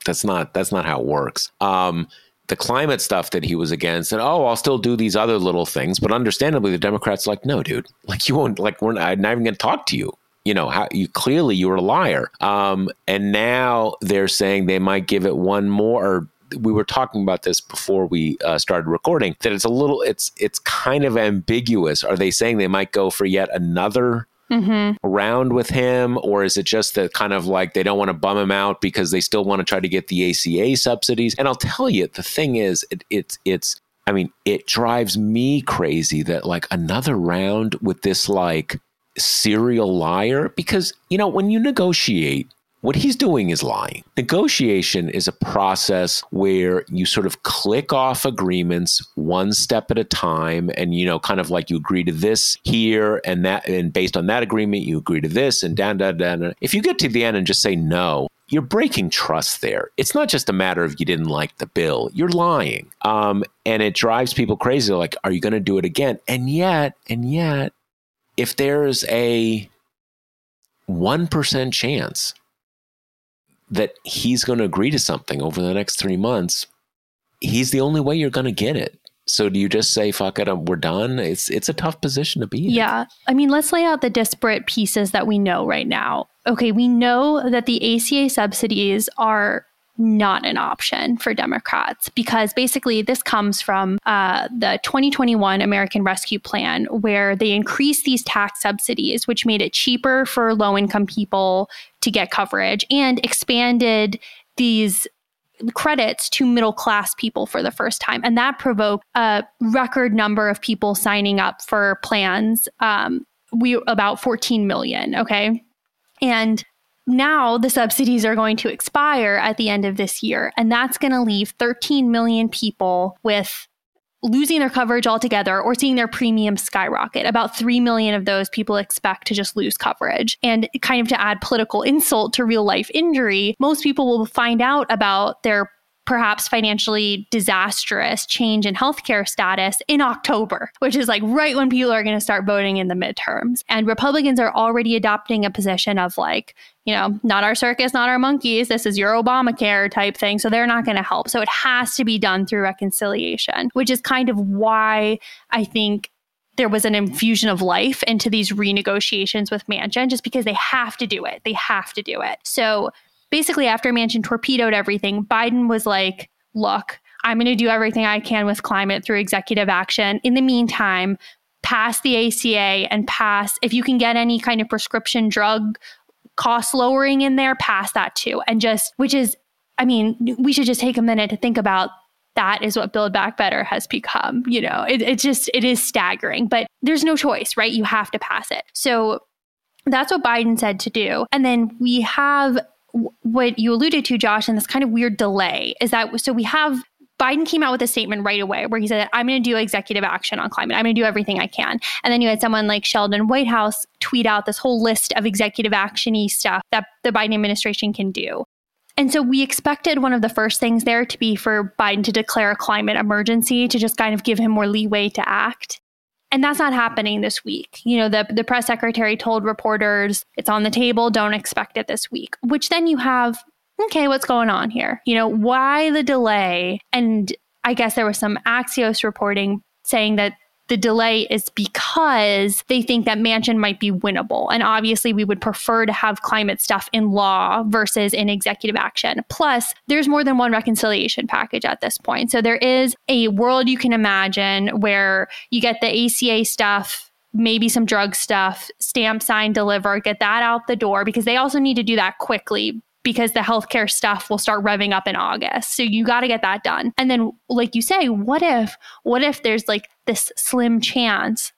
That's not that's not how it works. Um, the climate stuff that he was against, and oh, I'll still do these other little things. But understandably, the Democrats like, no, dude, like you won't, like we're not, I'm not even going to talk to you. You know how you clearly you were a liar. Um, and now they're saying they might give it one more. Or we were talking about this before we uh, started recording. That it's a little, it's it's kind of ambiguous. Are they saying they might go for yet another Mm-hmm. around with him, or is it just that kind of like they don't want to bum him out because they still want to try to get the ACA subsidies? And I'll tell you, the thing is, it, it's it's. I mean, it drives me crazy that like another round with this like serial liar because you know when you negotiate. What he's doing is lying. Negotiation is a process where you sort of click off agreements one step at a time and you know kind of like you agree to this here and that and based on that agreement you agree to this and down down down. If you get to the end and just say no, you're breaking trust there. It's not just a matter of you didn't like the bill. You're lying. Um, and it drives people crazy like are you going to do it again? And yet, and yet if there's a 1% chance that he's going to agree to something over the next three months, he's the only way you're going to get it. So do you just say "fuck it, we're done"? It's it's a tough position to be in. Yeah. I mean, let's lay out the disparate pieces that we know right now. Okay, we know that the ACA subsidies are not an option for Democrats because basically this comes from uh, the 2021 American Rescue Plan, where they increased these tax subsidies, which made it cheaper for low income people to get coverage and expanded these credits to middle class people for the first time. And that provoked a record number of people signing up for plans. Um, we about 14 million. Okay. And now the subsidies are going to expire at the end of this year. And that's going to leave 13 million people with losing their coverage altogether or seeing their premium skyrocket. About 3 million of those people expect to just lose coverage. And kind of to add political insult to real life injury, most people will find out about their perhaps financially disastrous change in healthcare status in October, which is like right when people are going to start voting in the midterms. And Republicans are already adopting a position of like, you know, not our circus, not our monkeys. This is your Obamacare type thing. So they're not going to help. So it has to be done through reconciliation, which is kind of why I think there was an infusion of life into these renegotiations with Manchin, just because they have to do it. They have to do it. So basically, after Manchin torpedoed everything, Biden was like, look, I'm going to do everything I can with climate through executive action. In the meantime, pass the ACA and pass, if you can get any kind of prescription drug cost lowering in there, pass that too. And just, which is, I mean, we should just take a minute to think about that is what Build Back Better has become. You know, it, it just, it is staggering, but there's no choice, right? You have to pass it. So that's what Biden said to do. And then we have what you alluded to, Josh, and this kind of weird delay is that so we have Biden came out with a statement right away where he said, I'm going to do executive action on climate. I'm going to do everything I can. And then you had someone like Sheldon Whitehouse tweet out this whole list of executive actiony stuff that the Biden administration can do. And so we expected one of the first things there to be for Biden to declare a climate emergency to just kind of give him more leeway to act. And that's not happening this week. You know, the, the press secretary told reporters it's on the table, don't expect it this week, which then you have, okay, what's going on here? You know, why the delay? And I guess there was some Axios reporting saying that the delay is because they think that Manchin might be winnable. And obviously, we would prefer to have climate stuff in law versus in executive action. Plus, there's more than one reconciliation package at this point. So there is a world you can imagine where you get the ACA stuff maybe some drug stuff, stamp, sign, deliver, get that out the door because they also need to do that quickly because the healthcare stuff will start revving up in August. So you got to get that done. And then like you say, what if what if there's like this slim chance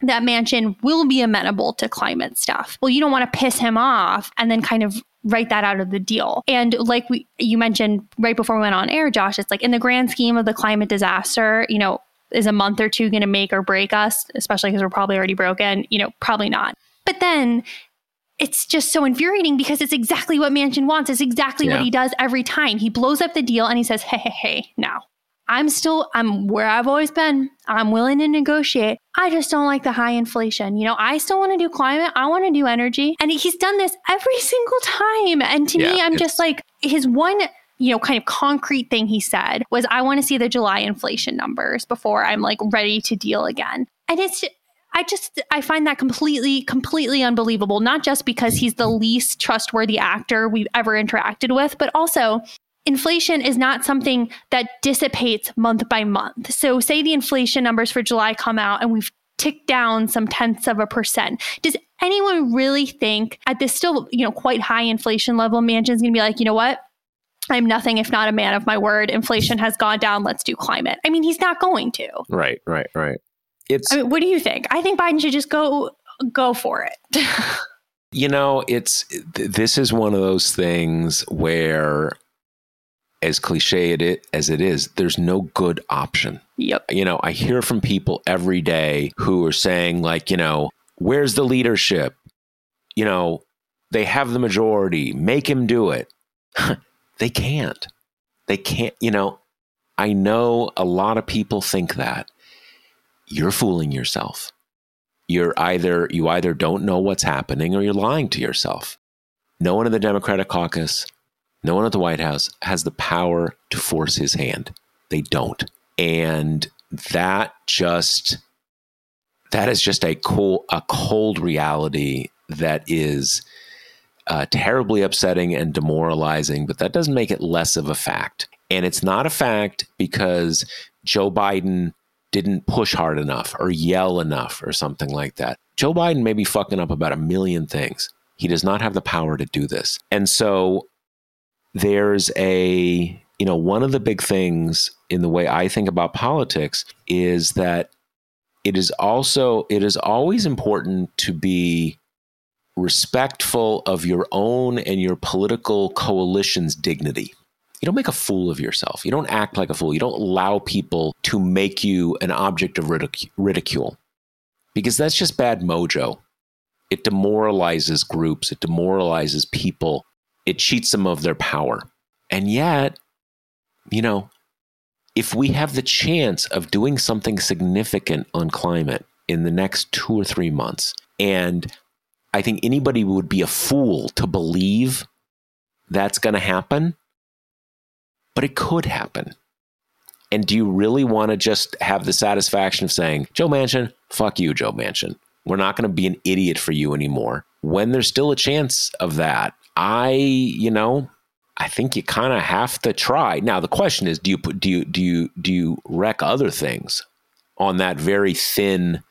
that Manchin will be amenable to climate stuff? Well, you don't want to piss him off and then kind of write that out of the deal. And like we you mentioned right before we went on air, Josh, it's like in the grand scheme of the climate disaster, you know, is a month or two going to make or break us, especially because we're probably already broken? You know, probably not. But then it's just so infuriating because it's exactly what Manchin wants. It's exactly yeah. what he does every time. He blows up the deal and he says, hey, hey, hey, now I'm still, I'm where I've always been. I'm willing to negotiate. I just don't like the high inflation. You know, I still want to do climate. I want to do energy. And he's done this every single time. And to yeah, me, I'm just like, his one, you know, kind of concrete thing he said was, I want to see the July inflation numbers before I'm like ready to deal again. And it's, I just I find that completely completely unbelievable not just because he's the least trustworthy actor we've ever interacted with but also inflation is not something that dissipates month by month. So say the inflation numbers for July come out and we've ticked down some tenths of a percent. Does anyone really think at this still, you know, quite high inflation level, Manchin's going to be like, you know what? I'm nothing if not a man of my word. Inflation has gone down. Let's do climate. I mean, he's not going to. Right, right, right it's I mean, what do you think? I think Biden should just go go for it. you know, it's this is one of those things where as cliche it as it is, there's no good option. Yep. You know, I hear from people every day who are saying like, you know, where's the leadership? You know, they have the majority, make him do it. they can't. They can't, you know, I know a lot of people think that you're fooling yourself. You're either you either don't know what's happening or you're lying to yourself. No one in the Democratic caucus, no one at the White House has the power to force his hand. They don't. And that just that is just a cold a cold reality that is uh, terribly upsetting and demoralizing, but that doesn't make it less of a fact. And it's not a fact because Joe Biden didn't push hard enough or yell enough or something like that. Joe Biden may be fucking up about a million things. He does not have the power to do this. And so there's a, you know, one of the big things in the way I think about politics is that it is also, it is always important to be respectful of your own and your political coalition's dignity you don't make a fool of yourself. You don't act like a fool. You don't allow people to make you an object of ridic- ridicule because that's just bad mojo. It demoralizes groups, it demoralizes people, it cheats them of their power. And yet, you know, if we have the chance of doing something significant on climate in the next two or three months, and I think anybody would be a fool to believe that's going to happen but it could happen. And do you really want to just have the satisfaction of saying, Joe Manchin, fuck you, Joe Manchin. We're not going to be an idiot for you anymore. When there's still a chance of that, I, you know, I think you kind of have to try. Now the question is, do you put do you do you do you wreck other things on that very thin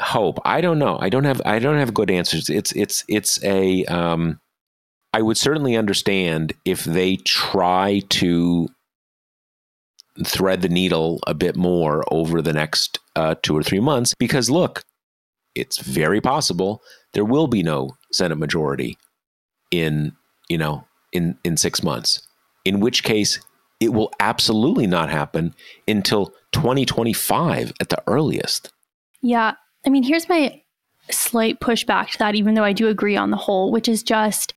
hope? I don't know. I don't have I don't have good answers. It's it's it's a um I would certainly understand if they try to thread the needle a bit more over the next uh, two or three months because look, it's very possible there will be no Senate majority in you know in in six months. In which case, it will absolutely not happen until 2025 at the earliest. Yeah, I mean, here's my slight pushback to that, even though I do agree on the whole, which is just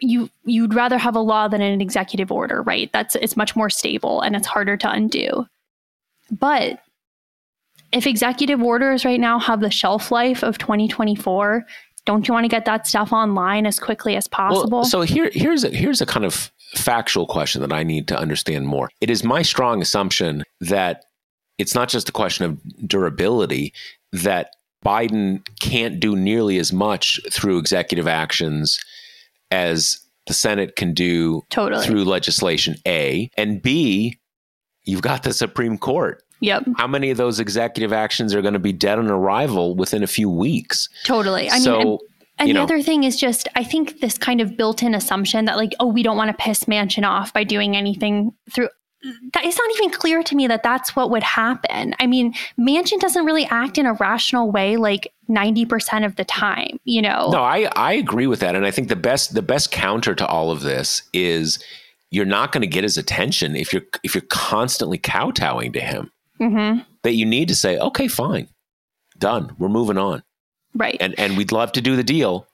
you you'd rather have a law than an executive order, right? That's it's much more stable and it's harder to undo. But if executive orders right now have the shelf life of 2024, don't you want to get that stuff online as quickly as possible? Well, so here here's a here's a kind of factual question that I need to understand more. It is my strong assumption that it's not just a question of durability that Biden can't do nearly as much through executive actions as the Senate can do totally. through legislation A and B you've got the Supreme Court Yep. How many of those executive actions are going to be dead on arrival within a few weeks? Totally. I so, mean, and, and the know, other thing is just, I think this kind of built in assumption that, like, oh, we don't want to piss Manchin off by doing anything through. That it's not even clear to me that that's what would happen. I mean, Manchin doesn't really act in a rational way like 90% of the time, you know? No, I, I agree with that. And I think the best the best counter to all of this is you're not going to get his attention if you're if you're constantly kowtowing to him mm-hmm. that you need to say, okay, fine, done. We're moving on. Right. And and we'd love to do the deal,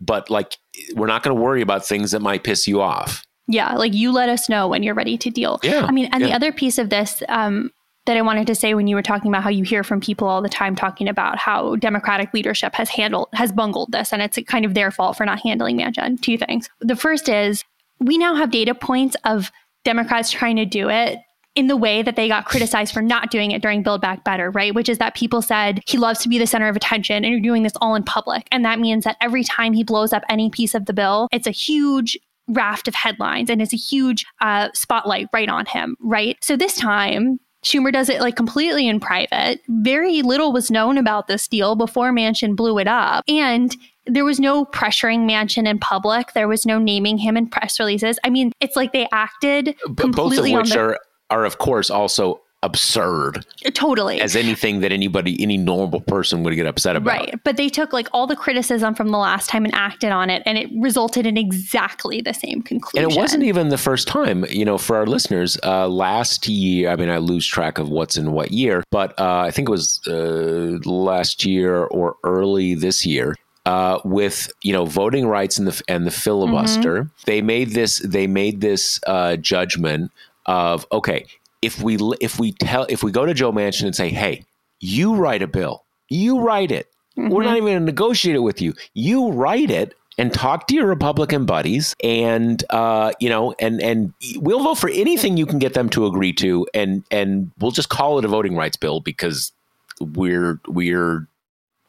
but like we're not going to worry about things that might piss you off. Yeah, like you let us know when you're ready to deal. Yeah. I mean, and yeah. the other piece of this um, that I wanted to say when you were talking about how you hear from people all the time talking about how Democratic leadership has handled has bungled this, and it's kind of their fault for not handling Manchin. Two things. The first is we now have data points of Democrats trying to do it in the way that they got criticized for not doing it during Build Back Better, right? Which is that people said he loves to be the center of attention and you're doing this all in public. And that means that every time he blows up any piece of the bill, it's a huge raft of headlines and it's a huge uh, spotlight right on him, right? So this time, Schumer does it like completely in private. Very little was known about this deal before Manchin blew it up. And there was no pressuring Manchin in public. There was no naming him in press releases. I mean, it's like they acted completely both of which the- are are of course also absurd totally. as anything that anybody any normal person would get upset about. Right but they took like all the criticism from the last time and acted on it and it resulted in exactly the same conclusion. And it wasn't even the first time you know for our listeners uh, last year i mean i lose track of what's in what year but uh, i think it was uh, last year or early this year uh, with you know voting rights and the and the filibuster, mm-hmm. they made this they made this uh, judgment of okay, if we if we tell if we go to Joe Manchin and say, hey, you write a bill, you write it. Mm-hmm. We're not even going to negotiate it with you. You write it and talk to your Republican buddies, and uh, you know, and and we'll vote for anything you can get them to agree to, and and we'll just call it a voting rights bill because we're we're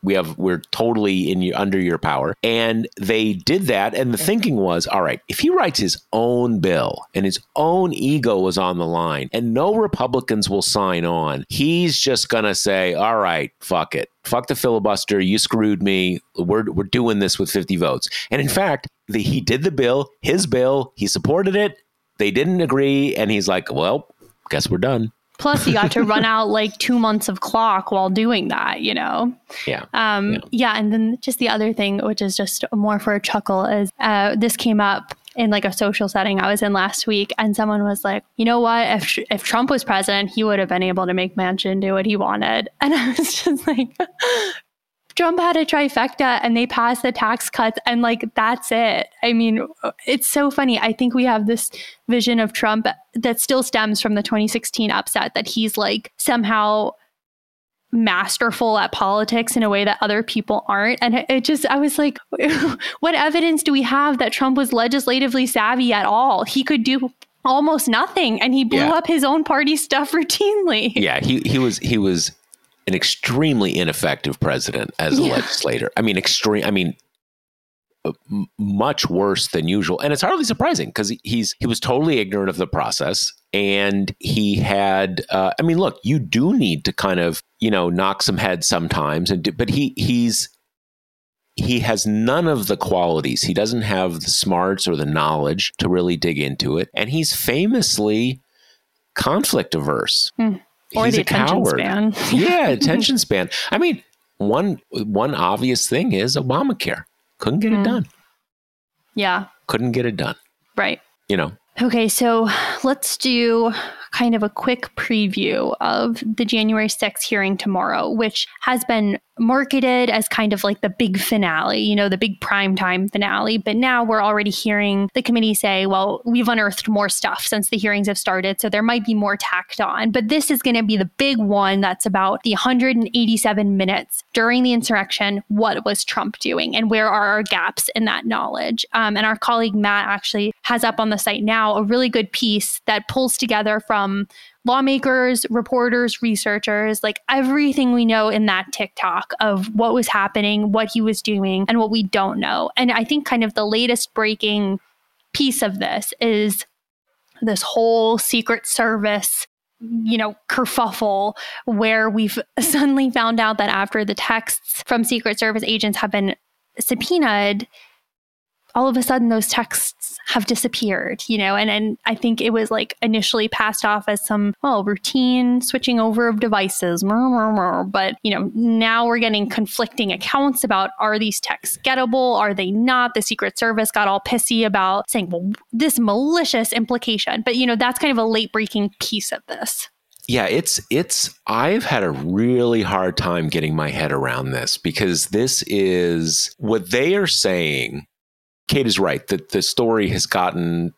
we have we're totally in your, under your power. And they did that and the thinking was all right if he writes his own bill and his own ego was on the line and no republicans will sign on he's just going to say all right fuck it. Fuck the filibuster. You screwed me. We're we're doing this with 50 votes. And in fact the, he did the bill his bill he supported it. They didn't agree and he's like well guess we're done Plus, you got to run out like two months of clock while doing that, you know? Yeah. Um, yeah. yeah. And then just the other thing, which is just more for a chuckle, is uh, this came up in like a social setting I was in last week, and someone was like, "You know what? If if Trump was president, he would have been able to make Manchin do what he wanted." And I was just like, Trump had a trifecta and they passed the tax cuts and like that's it. I mean, it's so funny. I think we have this vision of Trump that still stems from the 2016 upset that he's like somehow masterful at politics in a way that other people aren't. And it just, I was like, what evidence do we have that Trump was legislatively savvy at all? He could do almost nothing and he blew yeah. up his own party stuff routinely. Yeah, he he was he was an extremely ineffective president as a yeah. legislator. I mean, extreme. I mean, uh, much worse than usual. And it's hardly surprising because he's he was totally ignorant of the process and he had uh, I mean look, you do need to kind of, you know, knock some heads sometimes and do, but he he's he has none of the qualities. He doesn't have the smarts or the knowledge to really dig into it. And he's famously conflict averse. Hmm. Or he's the a attention coward. span. yeah, attention span. I mean, one one obvious thing is Obamacare. Couldn't get it Hmm. done. Yeah, Couldn't get it done. right. You know, Okay, so let's do kind of a quick preview of the January 6th hearing tomorrow, which has been marketed as kind of like the big finale, you know, the big primetime finale. But now we're already hearing the committee say, well, we've unearthed more stuff since the hearings have started. So there might be more tacked on. But this is going to be the big one that's about the 187 minutes during the insurrection. What was Trump doing? And where are our gaps in that knowledge? Um, and our colleague Matt actually has up on the site now a really good piece that pulls together from lawmakers, reporters, researchers, like everything we know in that tick-tock of what was happening, what he was doing, and what we don't know. And I think kind of the latest breaking piece of this is this whole Secret Service you know, kerfuffle where we've suddenly found out that after the texts from Secret Service agents have been subpoenaed, all of a sudden those texts have disappeared, you know, and, and I think it was like initially passed off as some, well, routine switching over of devices, but, you know, now we're getting conflicting accounts about are these texts gettable? Are they not? The Secret Service got all pissy about saying, well, this malicious implication, but, you know, that's kind of a late breaking piece of this. yeah, it's it's I've had a really hard time getting my head around this because this is what they are saying. Kate is right that the story has gotten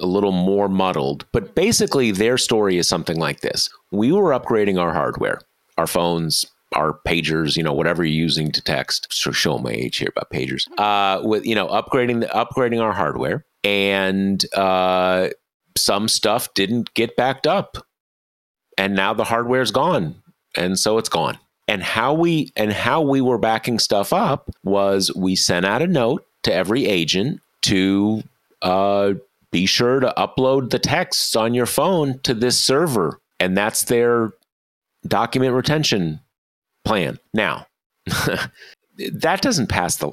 a little more muddled, but basically their story is something like this. We were upgrading our hardware, our phones, our pagers, you know, whatever you're using to text. So show my age here about pagers. Uh, with you know, upgrading the upgrading our hardware, and uh, some stuff didn't get backed up, and now the hardware's gone, and so it's gone. And how we and how we were backing stuff up was we sent out a note to every agent to uh, be sure to upload the texts on your phone to this server, and that's their document retention plan. Now, that doesn't pass the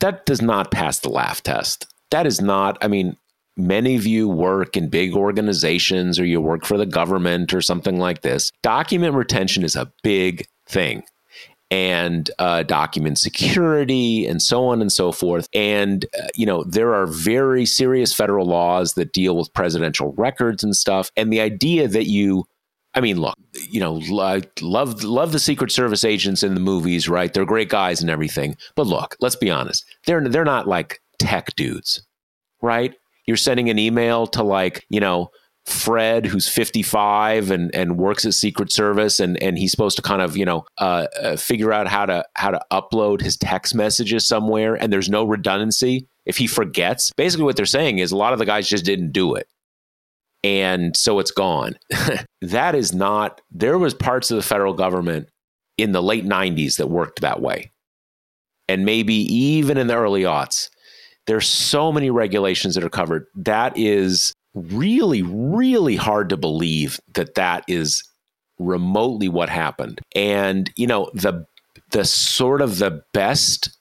that does not pass the laugh test. That is not. I mean, many of you work in big organizations or you work for the government or something like this. Document retention is a big thing. And uh, document security, and so on and so forth. And, uh, you know, there are very serious federal laws that deal with presidential records and stuff. And the idea that you I mean, look, you know, lo- love love the Secret Service agents in the movies, right? They're great guys and everything. But look, let's be honest. They're they're not like tech dudes, right? You're sending an email to like, you know, Fred, who's 55 and and works at Secret Service, and and he's supposed to kind of, you know, uh, uh, figure out how to how to upload his text messages somewhere, and there's no redundancy if he forgets. Basically, what they're saying is a lot of the guys just didn't do it and so it's gone. that is not, there was parts of the federal government in the late 90s that worked that way. And maybe even in the early aughts. There's so many regulations that are covered. That is really, really hard to believe that that is remotely what happened. And, you know, the, the sort of the best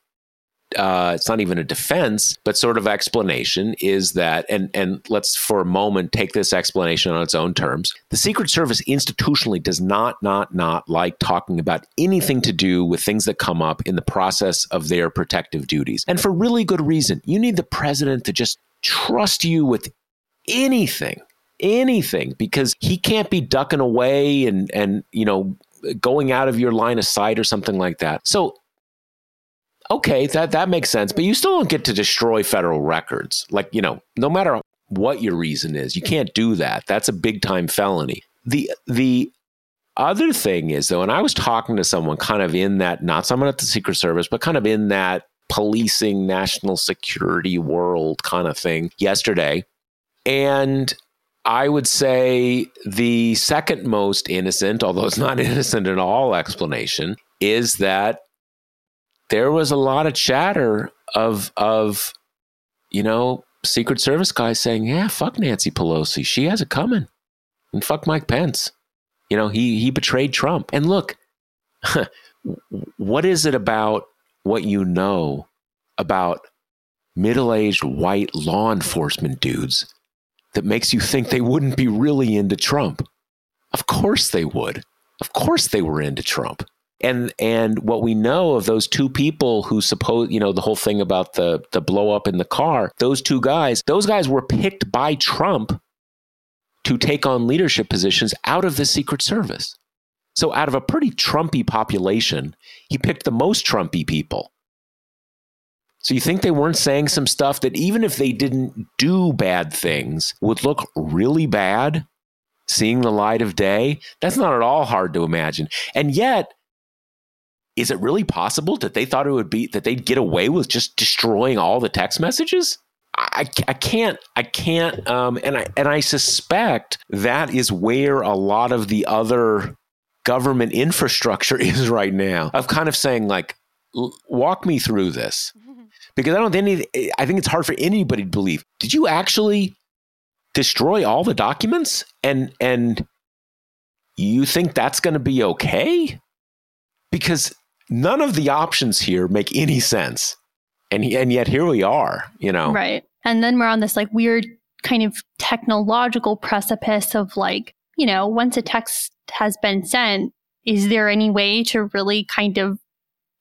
uh, it's not even a defense, but sort of explanation is that, and and let's for a moment take this explanation on its own terms. The Secret Service institutionally does not not not like talking about anything to do with things that come up in the process of their protective duties, and for really good reason. You need the president to just trust you with anything, anything, because he can't be ducking away and and you know going out of your line of sight or something like that. So okay, that that makes sense, but you still don't get to destroy federal records. Like, you know, no matter what your reason is, you can't do that. That's a big time felony. The the other thing is though, and I was talking to someone kind of in that, not someone at the Secret Service, but kind of in that policing national security world kind of thing yesterday. And I would say the second most innocent, although it's not innocent at all, explanation is that there was a lot of chatter of of you know Secret Service guys saying, "Yeah, fuck Nancy Pelosi. She has it coming." And fuck Mike Pence. You know, he he betrayed Trump. And look, what is it about what you know about middle-aged white law enforcement dudes that makes you think they wouldn't be really into Trump? Of course they would. Of course they were into Trump and and what we know of those two people who suppose you know the whole thing about the the blow up in the car those two guys those guys were picked by Trump to take on leadership positions out of the secret service so out of a pretty trumpy population he picked the most trumpy people so you think they weren't saying some stuff that even if they didn't do bad things would look really bad seeing the light of day? That's not at all hard to imagine. And yet is it really possible that they thought it would be that they'd get away with just destroying all the text messages? I, I can't I can't um, and I and I suspect that is where a lot of the other government infrastructure is right now. Of kind of saying like walk me through this because I don't think any, I think it's hard for anybody to believe did you actually destroy all the documents and and you think that's going to be okay because none of the options here make any sense. And, and yet here we are, you know. Right. And then we're on this like weird kind of technological precipice of like, you know, once a text has been sent, is there any way to really kind of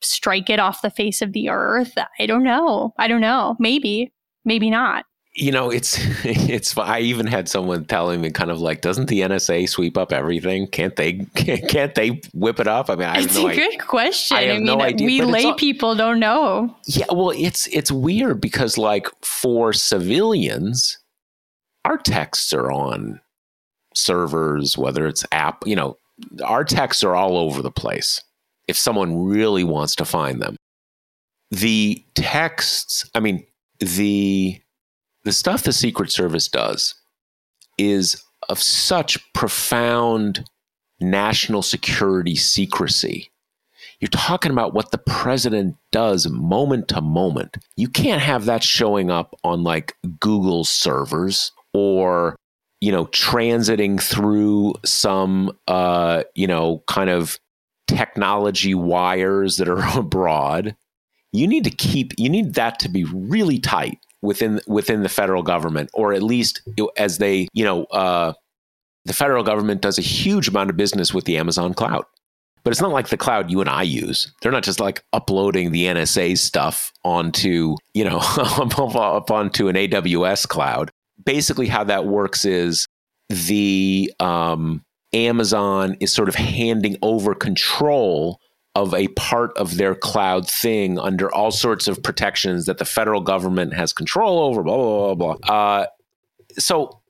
strike it off the face of the earth? I don't know. I don't know. Maybe, maybe not you know, it's it's. I even had someone telling me, kind of like, doesn't the NSA sweep up everything? Can't they? Can't they whip it up? I mean, I it's no a good question. I, I mean, no idea, we lay all, people don't know. Yeah, well, it's it's weird because like for civilians, our texts are on servers, whether it's app, you know, our texts are all over the place. If someone really wants to find them, the texts. I mean, the the stuff the Secret Service does is of such profound national security secrecy. You're talking about what the president does moment to moment. You can't have that showing up on like Google servers or you know transiting through some uh you know kind of technology wires that are abroad. You need to keep you need that to be really tight within within the federal government, or at least as they, you know, uh, the federal government does a huge amount of business with the Amazon cloud. But it's not like the cloud you and I use. They're not just like uploading the NSA stuff onto, you know, up onto an AWS cloud. Basically, how that works is the um, Amazon is sort of handing over control of a part of their cloud thing under all sorts of protections that the federal government has control over, blah, blah, blah, blah. Uh, so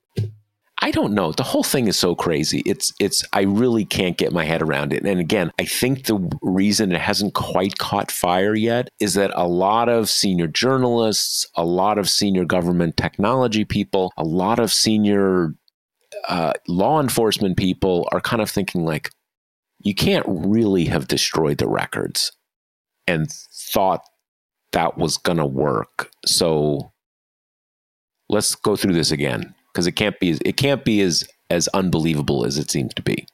I don't know. The whole thing is so crazy. It's it's I really can't get my head around it. And again, I think the reason it hasn't quite caught fire yet is that a lot of senior journalists, a lot of senior government technology people, a lot of senior uh, law enforcement people are kind of thinking like, you can't really have destroyed the records and thought that was going to work. So let's go through this again because it can't be it can't be as as unbelievable as it seems to be.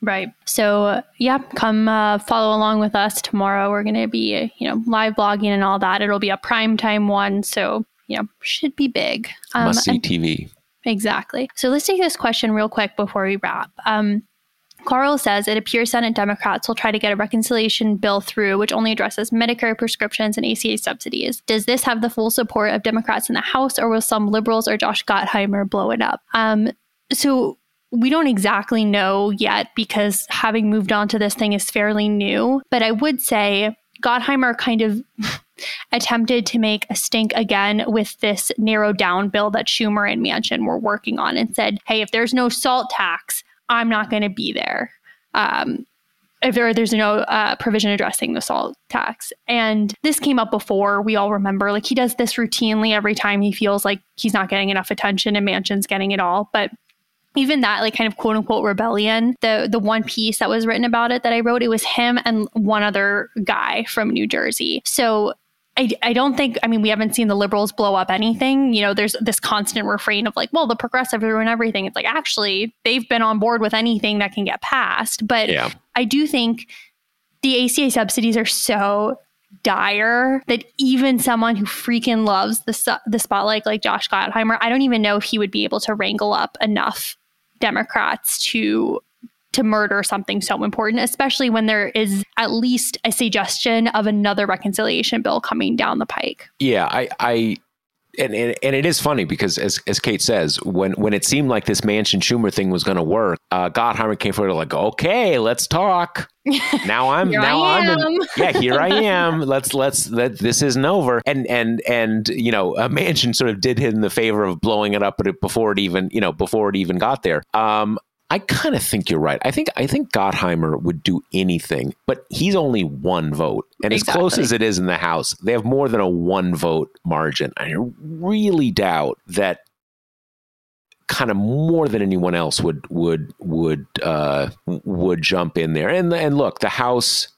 Right. So, yeah, come uh, follow along with us tomorrow. We're going to be, you know, live blogging and all that. It'll be a prime time one, so you know, should be big. Um, Must see TV. Exactly. So let's take this question real quick before we wrap. Um, Carl says it appears Senate Democrats will try to get a reconciliation bill through, which only addresses Medicare prescriptions and ACA subsidies. Does this have the full support of Democrats in the House, or will some liberals or Josh Gottheimer blow it up? Um, so we don't exactly know yet because having moved on to this thing is fairly new. But I would say Gottheimer kind of attempted to make a stink again with this narrowed down bill that Schumer and Manchin were working on and said, hey, if there's no SALT tax, I'm not going to be there. Um, if there, there's no uh, provision addressing the salt tax. And this came up before. We all remember, like, he does this routinely every time he feels like he's not getting enough attention and Manchin's getting it all. But even that like kind of quote unquote rebellion the the one piece that was written about it that i wrote it was him and one other guy from new jersey so I, I don't think, I mean, we haven't seen the liberals blow up anything. You know, there's this constant refrain of like, well, the progressives ruin everything. It's like, actually, they've been on board with anything that can get passed. But yeah. I do think the ACA subsidies are so dire that even someone who freaking loves the the spotlight like Josh Gottheimer, I don't even know if he would be able to wrangle up enough Democrats to to murder something so important, especially when there is at least a suggestion of another reconciliation bill coming down the pike. Yeah, I, I and, and, and it is funny because as, as Kate says, when when it seemed like this Manchin Schumer thing was going to work, uh, Gottheimer came forward like, okay, let's talk. Now I'm now I'm in, yeah here I am. Let's let's let this isn't over. And and and you know, uh, Manchin sort of did him the favor of blowing it up before it even you know before it even got there. Um, I kind of think you're right. I think I think Gottheimer would do anything, but he's only one vote, and exactly. as close as it is in the House, they have more than a one vote margin. I really doubt that kind of more than anyone else would would would uh, would jump in there. And and look, the House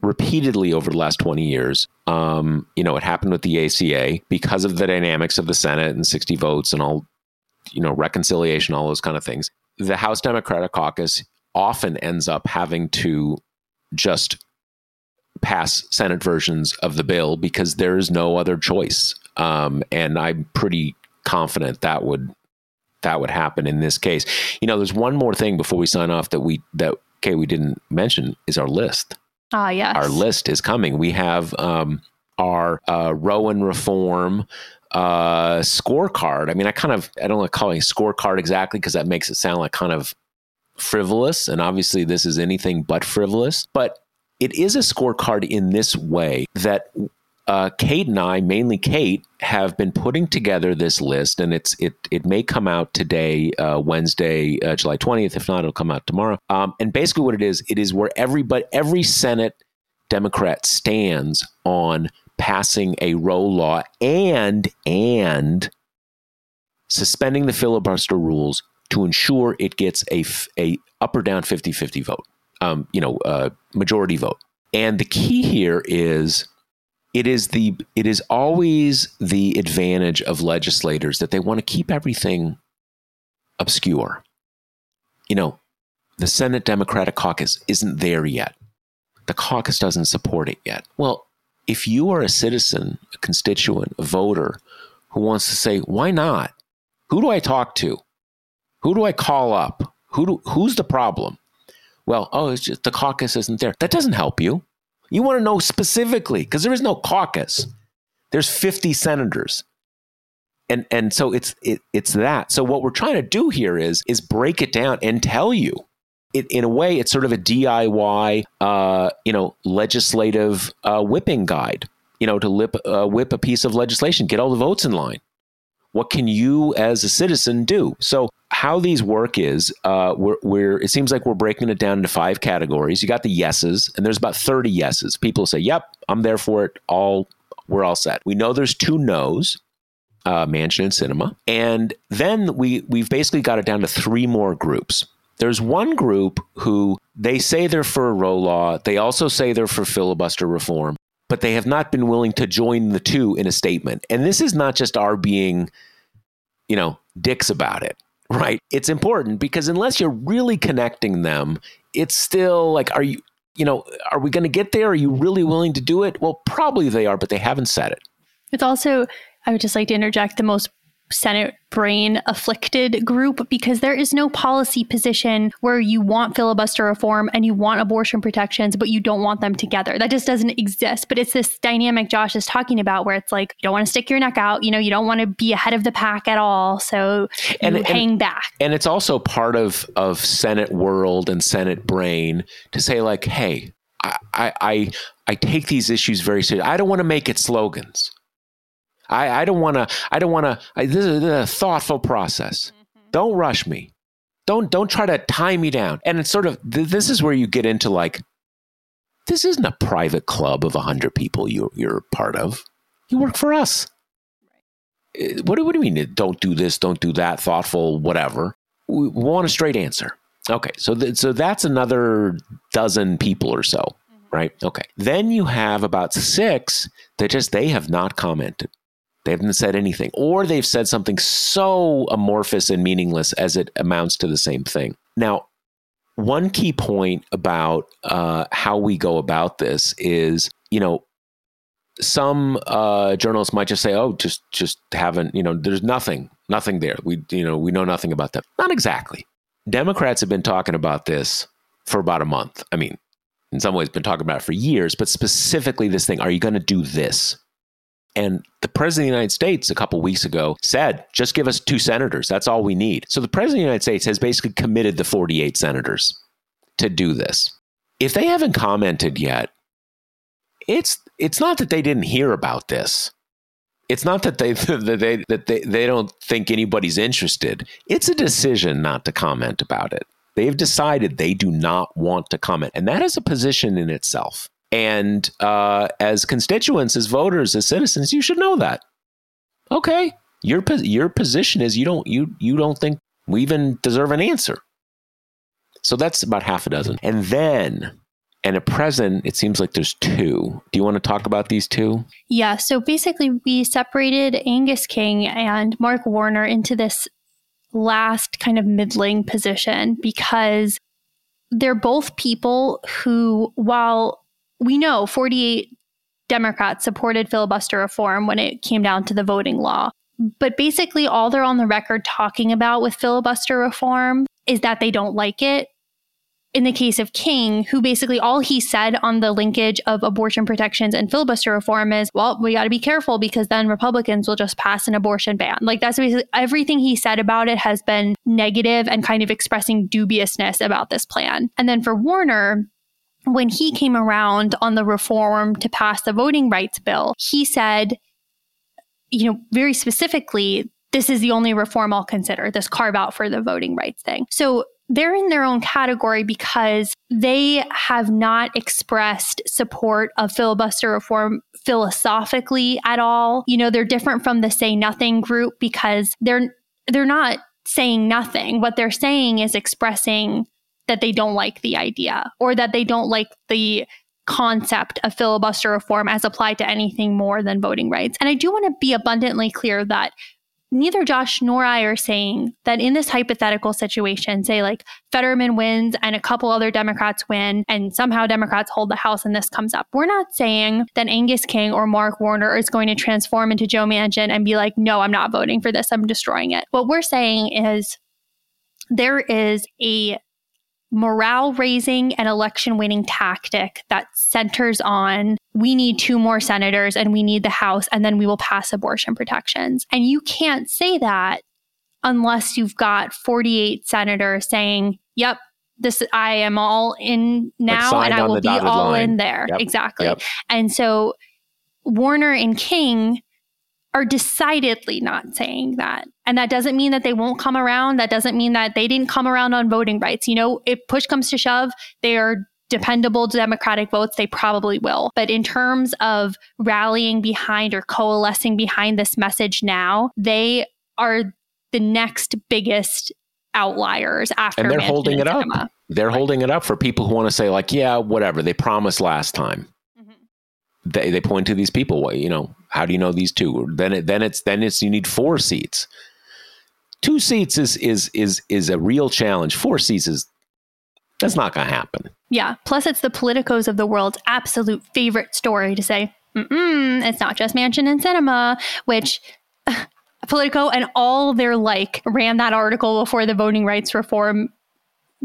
repeatedly over the last 20 years. Um, you know, it happened with the ACA because of the dynamics of the Senate and 60 votes and all, you know, reconciliation, all those kind of things the House Democratic Caucus often ends up having to just pass Senate versions of the bill because there is no other choice. Um, and I'm pretty confident that would that would happen in this case. You know, there's one more thing before we sign off that we that okay we didn't mention is our list. Ah, yes. Our list is coming. We have um, our uh, Rowan reform uh, scorecard. I mean, I kind of I don't like calling scorecard exactly because that makes it sound like kind of frivolous, and obviously this is anything but frivolous. But it is a scorecard in this way that uh, Kate and I, mainly Kate, have been putting together this list, and it's it it may come out today, uh, Wednesday, uh, July twentieth. If not, it'll come out tomorrow. Um, and basically, what it is, it is where everybody, every Senate Democrat stands on passing a Roe law and and suspending the filibuster rules to ensure it gets a, a up or down 50-50 vote um, you know uh, majority vote. And the key here is it is the it is always the advantage of legislators that they want to keep everything obscure. You know the senate democratic caucus isn't there yet. The caucus doesn't support it yet. Well if you are a citizen, a constituent, a voter who wants to say, why not? Who do I talk to? Who do I call up? Who do, who's the problem? Well, oh, it's just the caucus isn't there. That doesn't help you. You want to know specifically because there is no caucus. There's 50 senators. And and so it's it, it's that. So what we're trying to do here is is break it down and tell you it, in a way, it's sort of a DIY, uh, you know, legislative uh, whipping guide. You know, to lip, uh, whip a piece of legislation, get all the votes in line. What can you, as a citizen, do? So, how these work is, uh, we're, we're, it seems like we're breaking it down into five categories. You got the yeses, and there's about 30 yeses. People say, "Yep, I'm there for it. All we're all set." We know there's two nos. Uh, Manchin and Sinema, and then we we've basically got it down to three more groups. There's one group who they say they're for a Roe law. They also say they're for filibuster reform, but they have not been willing to join the two in a statement. And this is not just our being, you know, dicks about it, right? It's important because unless you're really connecting them, it's still like, are you, you know, are we going to get there? Are you really willing to do it? Well, probably they are, but they haven't said it. It's also, I would just like to interject the most Senate brain afflicted group because there is no policy position where you want filibuster reform and you want abortion protections, but you don't want them together. That just doesn't exist. But it's this dynamic Josh is talking about where it's like, you don't want to stick your neck out. You know, you don't want to be ahead of the pack at all. So you and, hang and, back. And it's also part of, of Senate world and Senate brain to say, like, hey, I, I, I take these issues very seriously. I don't want to make it slogans. I, I don't want to. I don't want to. This is a thoughtful process. Mm-hmm. Don't rush me. Don't don't try to tie me down. And it's sort of this is where you get into like, this isn't a private club of hundred people you you're part of. You work for us. Eh, what, what do you mean? Don't do this. Don't do that. Thoughtful. Whatever. we want a straight answer. Okay, so th- so that's another dozen people or so, right? Okay. Then you have about six that just they have not commented. They haven't said anything, or they've said something so amorphous and meaningless as it amounts to the same thing. Now, one key point about uh, how we go about this is, you know, some uh, journalists might just say, "Oh, just just haven't," you know, there's nothing, nothing there. We, you know, we know nothing about that. Not exactly. Democrats have been talking about this for about a month. I mean, in some ways, been talking about it for years, but specifically this thing: Are you going to do this? And the president of the United States a couple weeks ago said, just give us two senators. That's all we need. So the president of the United States has basically committed the 48 senators to do this. If they haven't commented yet, it's it's not that they didn't hear about this. It's not that they that they that they, they don't think anybody's interested. It's a decision not to comment about it. They've decided they do not want to comment. And that is a position in itself. And uh, as constituents, as voters, as citizens, you should know that. Okay, your your position is you don't you you don't think we even deserve an answer. So that's about half a dozen. And then, and at present, it seems like there's two. Do you want to talk about these two? Yeah. So basically, we separated Angus King and Mark Warner into this last kind of middling position because they're both people who, while we know 48 Democrats supported filibuster reform when it came down to the voting law. But basically, all they're on the record talking about with filibuster reform is that they don't like it. In the case of King, who basically all he said on the linkage of abortion protections and filibuster reform is, well, we got to be careful because then Republicans will just pass an abortion ban. Like that's basically everything he said about it has been negative and kind of expressing dubiousness about this plan. And then for Warner, when he came around on the reform to pass the voting rights bill, he said, you know, very specifically, this is the only reform I'll consider, this carve out for the voting rights thing. So they're in their own category because they have not expressed support of filibuster reform philosophically at all. You know, they're different from the say nothing group because they're they're not saying nothing. What they're saying is expressing that they don't like the idea or that they don't like the concept of filibuster reform as applied to anything more than voting rights. And I do want to be abundantly clear that neither Josh nor I are saying that in this hypothetical situation, say like Fetterman wins and a couple other Democrats win, and somehow Democrats hold the House and this comes up. We're not saying that Angus King or Mark Warner is going to transform into Joe Manchin and be like, no, I'm not voting for this, I'm destroying it. What we're saying is there is a morale raising and election winning tactic that centers on we need two more senators and we need the House, and then we will pass abortion protections. And you can't say that unless you've got 48 senators saying, yep, this I am all in now like and I will be all line. in there. Yep. Exactly. Yep. And so Warner and King are decidedly not saying that. And that doesn't mean that they won't come around. That doesn't mean that they didn't come around on voting rights. You know, if push comes to shove, they are dependable Democratic votes, they probably will. But in terms of rallying behind or coalescing behind this message now, they are the next biggest outliers after and they're Manchin holding and it up. They're holding it up for people who want to say, like, yeah, whatever. They promised last time. They, they point to these people. Well, you know, how do you know these two? Then it, then it's then it's you need four seats. Two seats is is is is a real challenge. Four seats is that's not going to happen. Yeah. Plus, it's the politicos of the world's absolute favorite story to say, Mm-mm, it's not just Manchin and Sinema, which Politico and all their like ran that article before the voting rights reform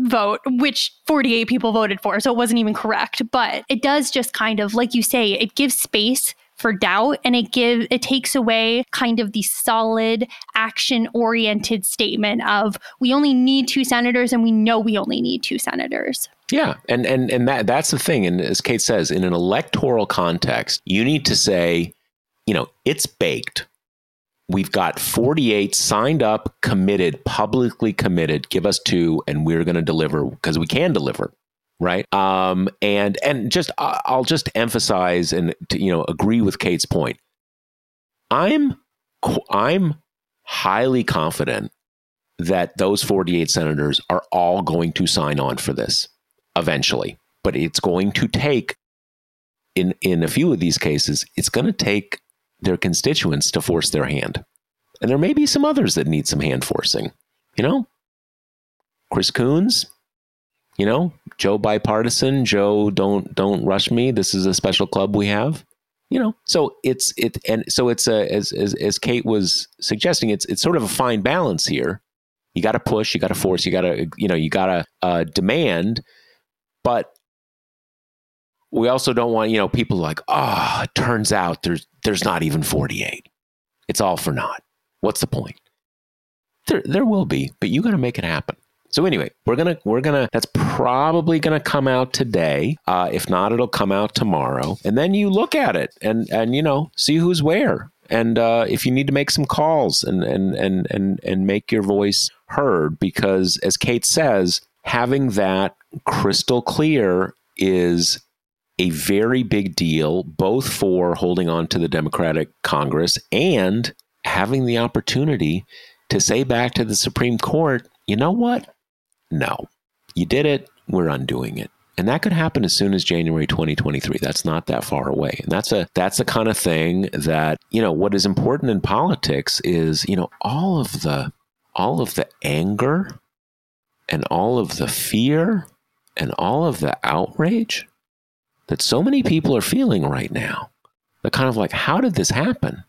vote, which 48 people voted for. So it wasn't even correct. But it does just kind of, like you say, it gives space for doubt and it give it takes away kind of the solid action oriented statement of we only need two senators and we know we only need two senators. Yeah, and and and that that's the thing. And as Kate says, in an electoral context, you need to say, you know, it's baked. We've got 48 signed up, committed, publicly committed. Give us two, and we're going to deliver because we can deliver, right? Um, and and just I'll just emphasize and to, you know agree with Kate's point. I'm I'm highly confident that those 48 senators are all going to sign on for this eventually. But it's going to take, in, in a few of these cases, it's going to take their constituents to force their hand. And there may be some others that need some hand forcing. You know, Chris Coons, you know, Joe bipartisan, Joe don't don't rush me. This is a special club we have. You know, so it's it and so it's a as as, as Kate was suggesting, it's it's sort of a fine balance here. You got to push, you got to force, you got to you know, you got to uh, demand, but we also don't want you know people like oh it turns out there's there's not even 48 it's all for naught what's the point there there will be but you got to make it happen so anyway, we're gonna we're gonna that's probably gonna come out today. Uh, if not, it'll come out tomorrow. And then you look at it and and you know see who's where. And uh, if you need to make some calls and and and and and make your voice heard, because as Kate says, having that crystal clear is a very big deal, both for holding on to the Democratic Congress and having the opportunity to say back to the Supreme Court, you know what? No, you did it. We're undoing it. And that could happen as soon as January 2023. That's not that far away. And that's a that's the kind of thing that, you know, what is important in politics is, you know, all of the all of the anger and all of the fear and all of the outrage that so many people are feeling right now. The kind of like, how did this happen?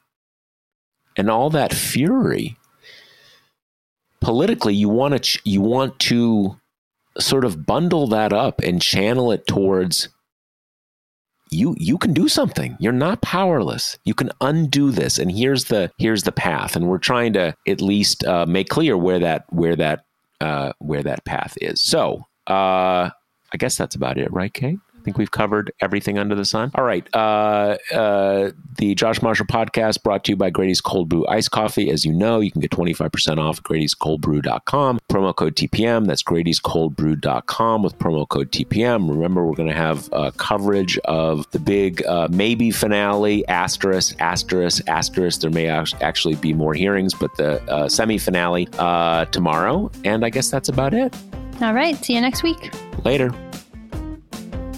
And all that fury politically you want to ch- you want to sort of bundle that up and channel it towards you you can do something. You're not powerless. You can undo this. And here's the here's the path. And we're trying to at least uh, make clear where that where that uh, where that path is. So uh, i guess that's about it right kate I think we've covered everything under the sun. All right. Uh, uh, the Josh Marshall podcast brought to you by Grady's Cold Brew Iced Coffee. As you know, you can get 25% off Grady's at Grady'sColdBrew.com. Promo code TPM. That's Grady's Cold Grady'sColdBrew.com with promo code TPM. Remember, we're going to have uh, coverage of the big uh, maybe finale, asterisk, asterisk, asterisk. There may actually be more hearings, but the uh, semi finale uh, tomorrow. And I guess that's about it. All right. See you next week. Later.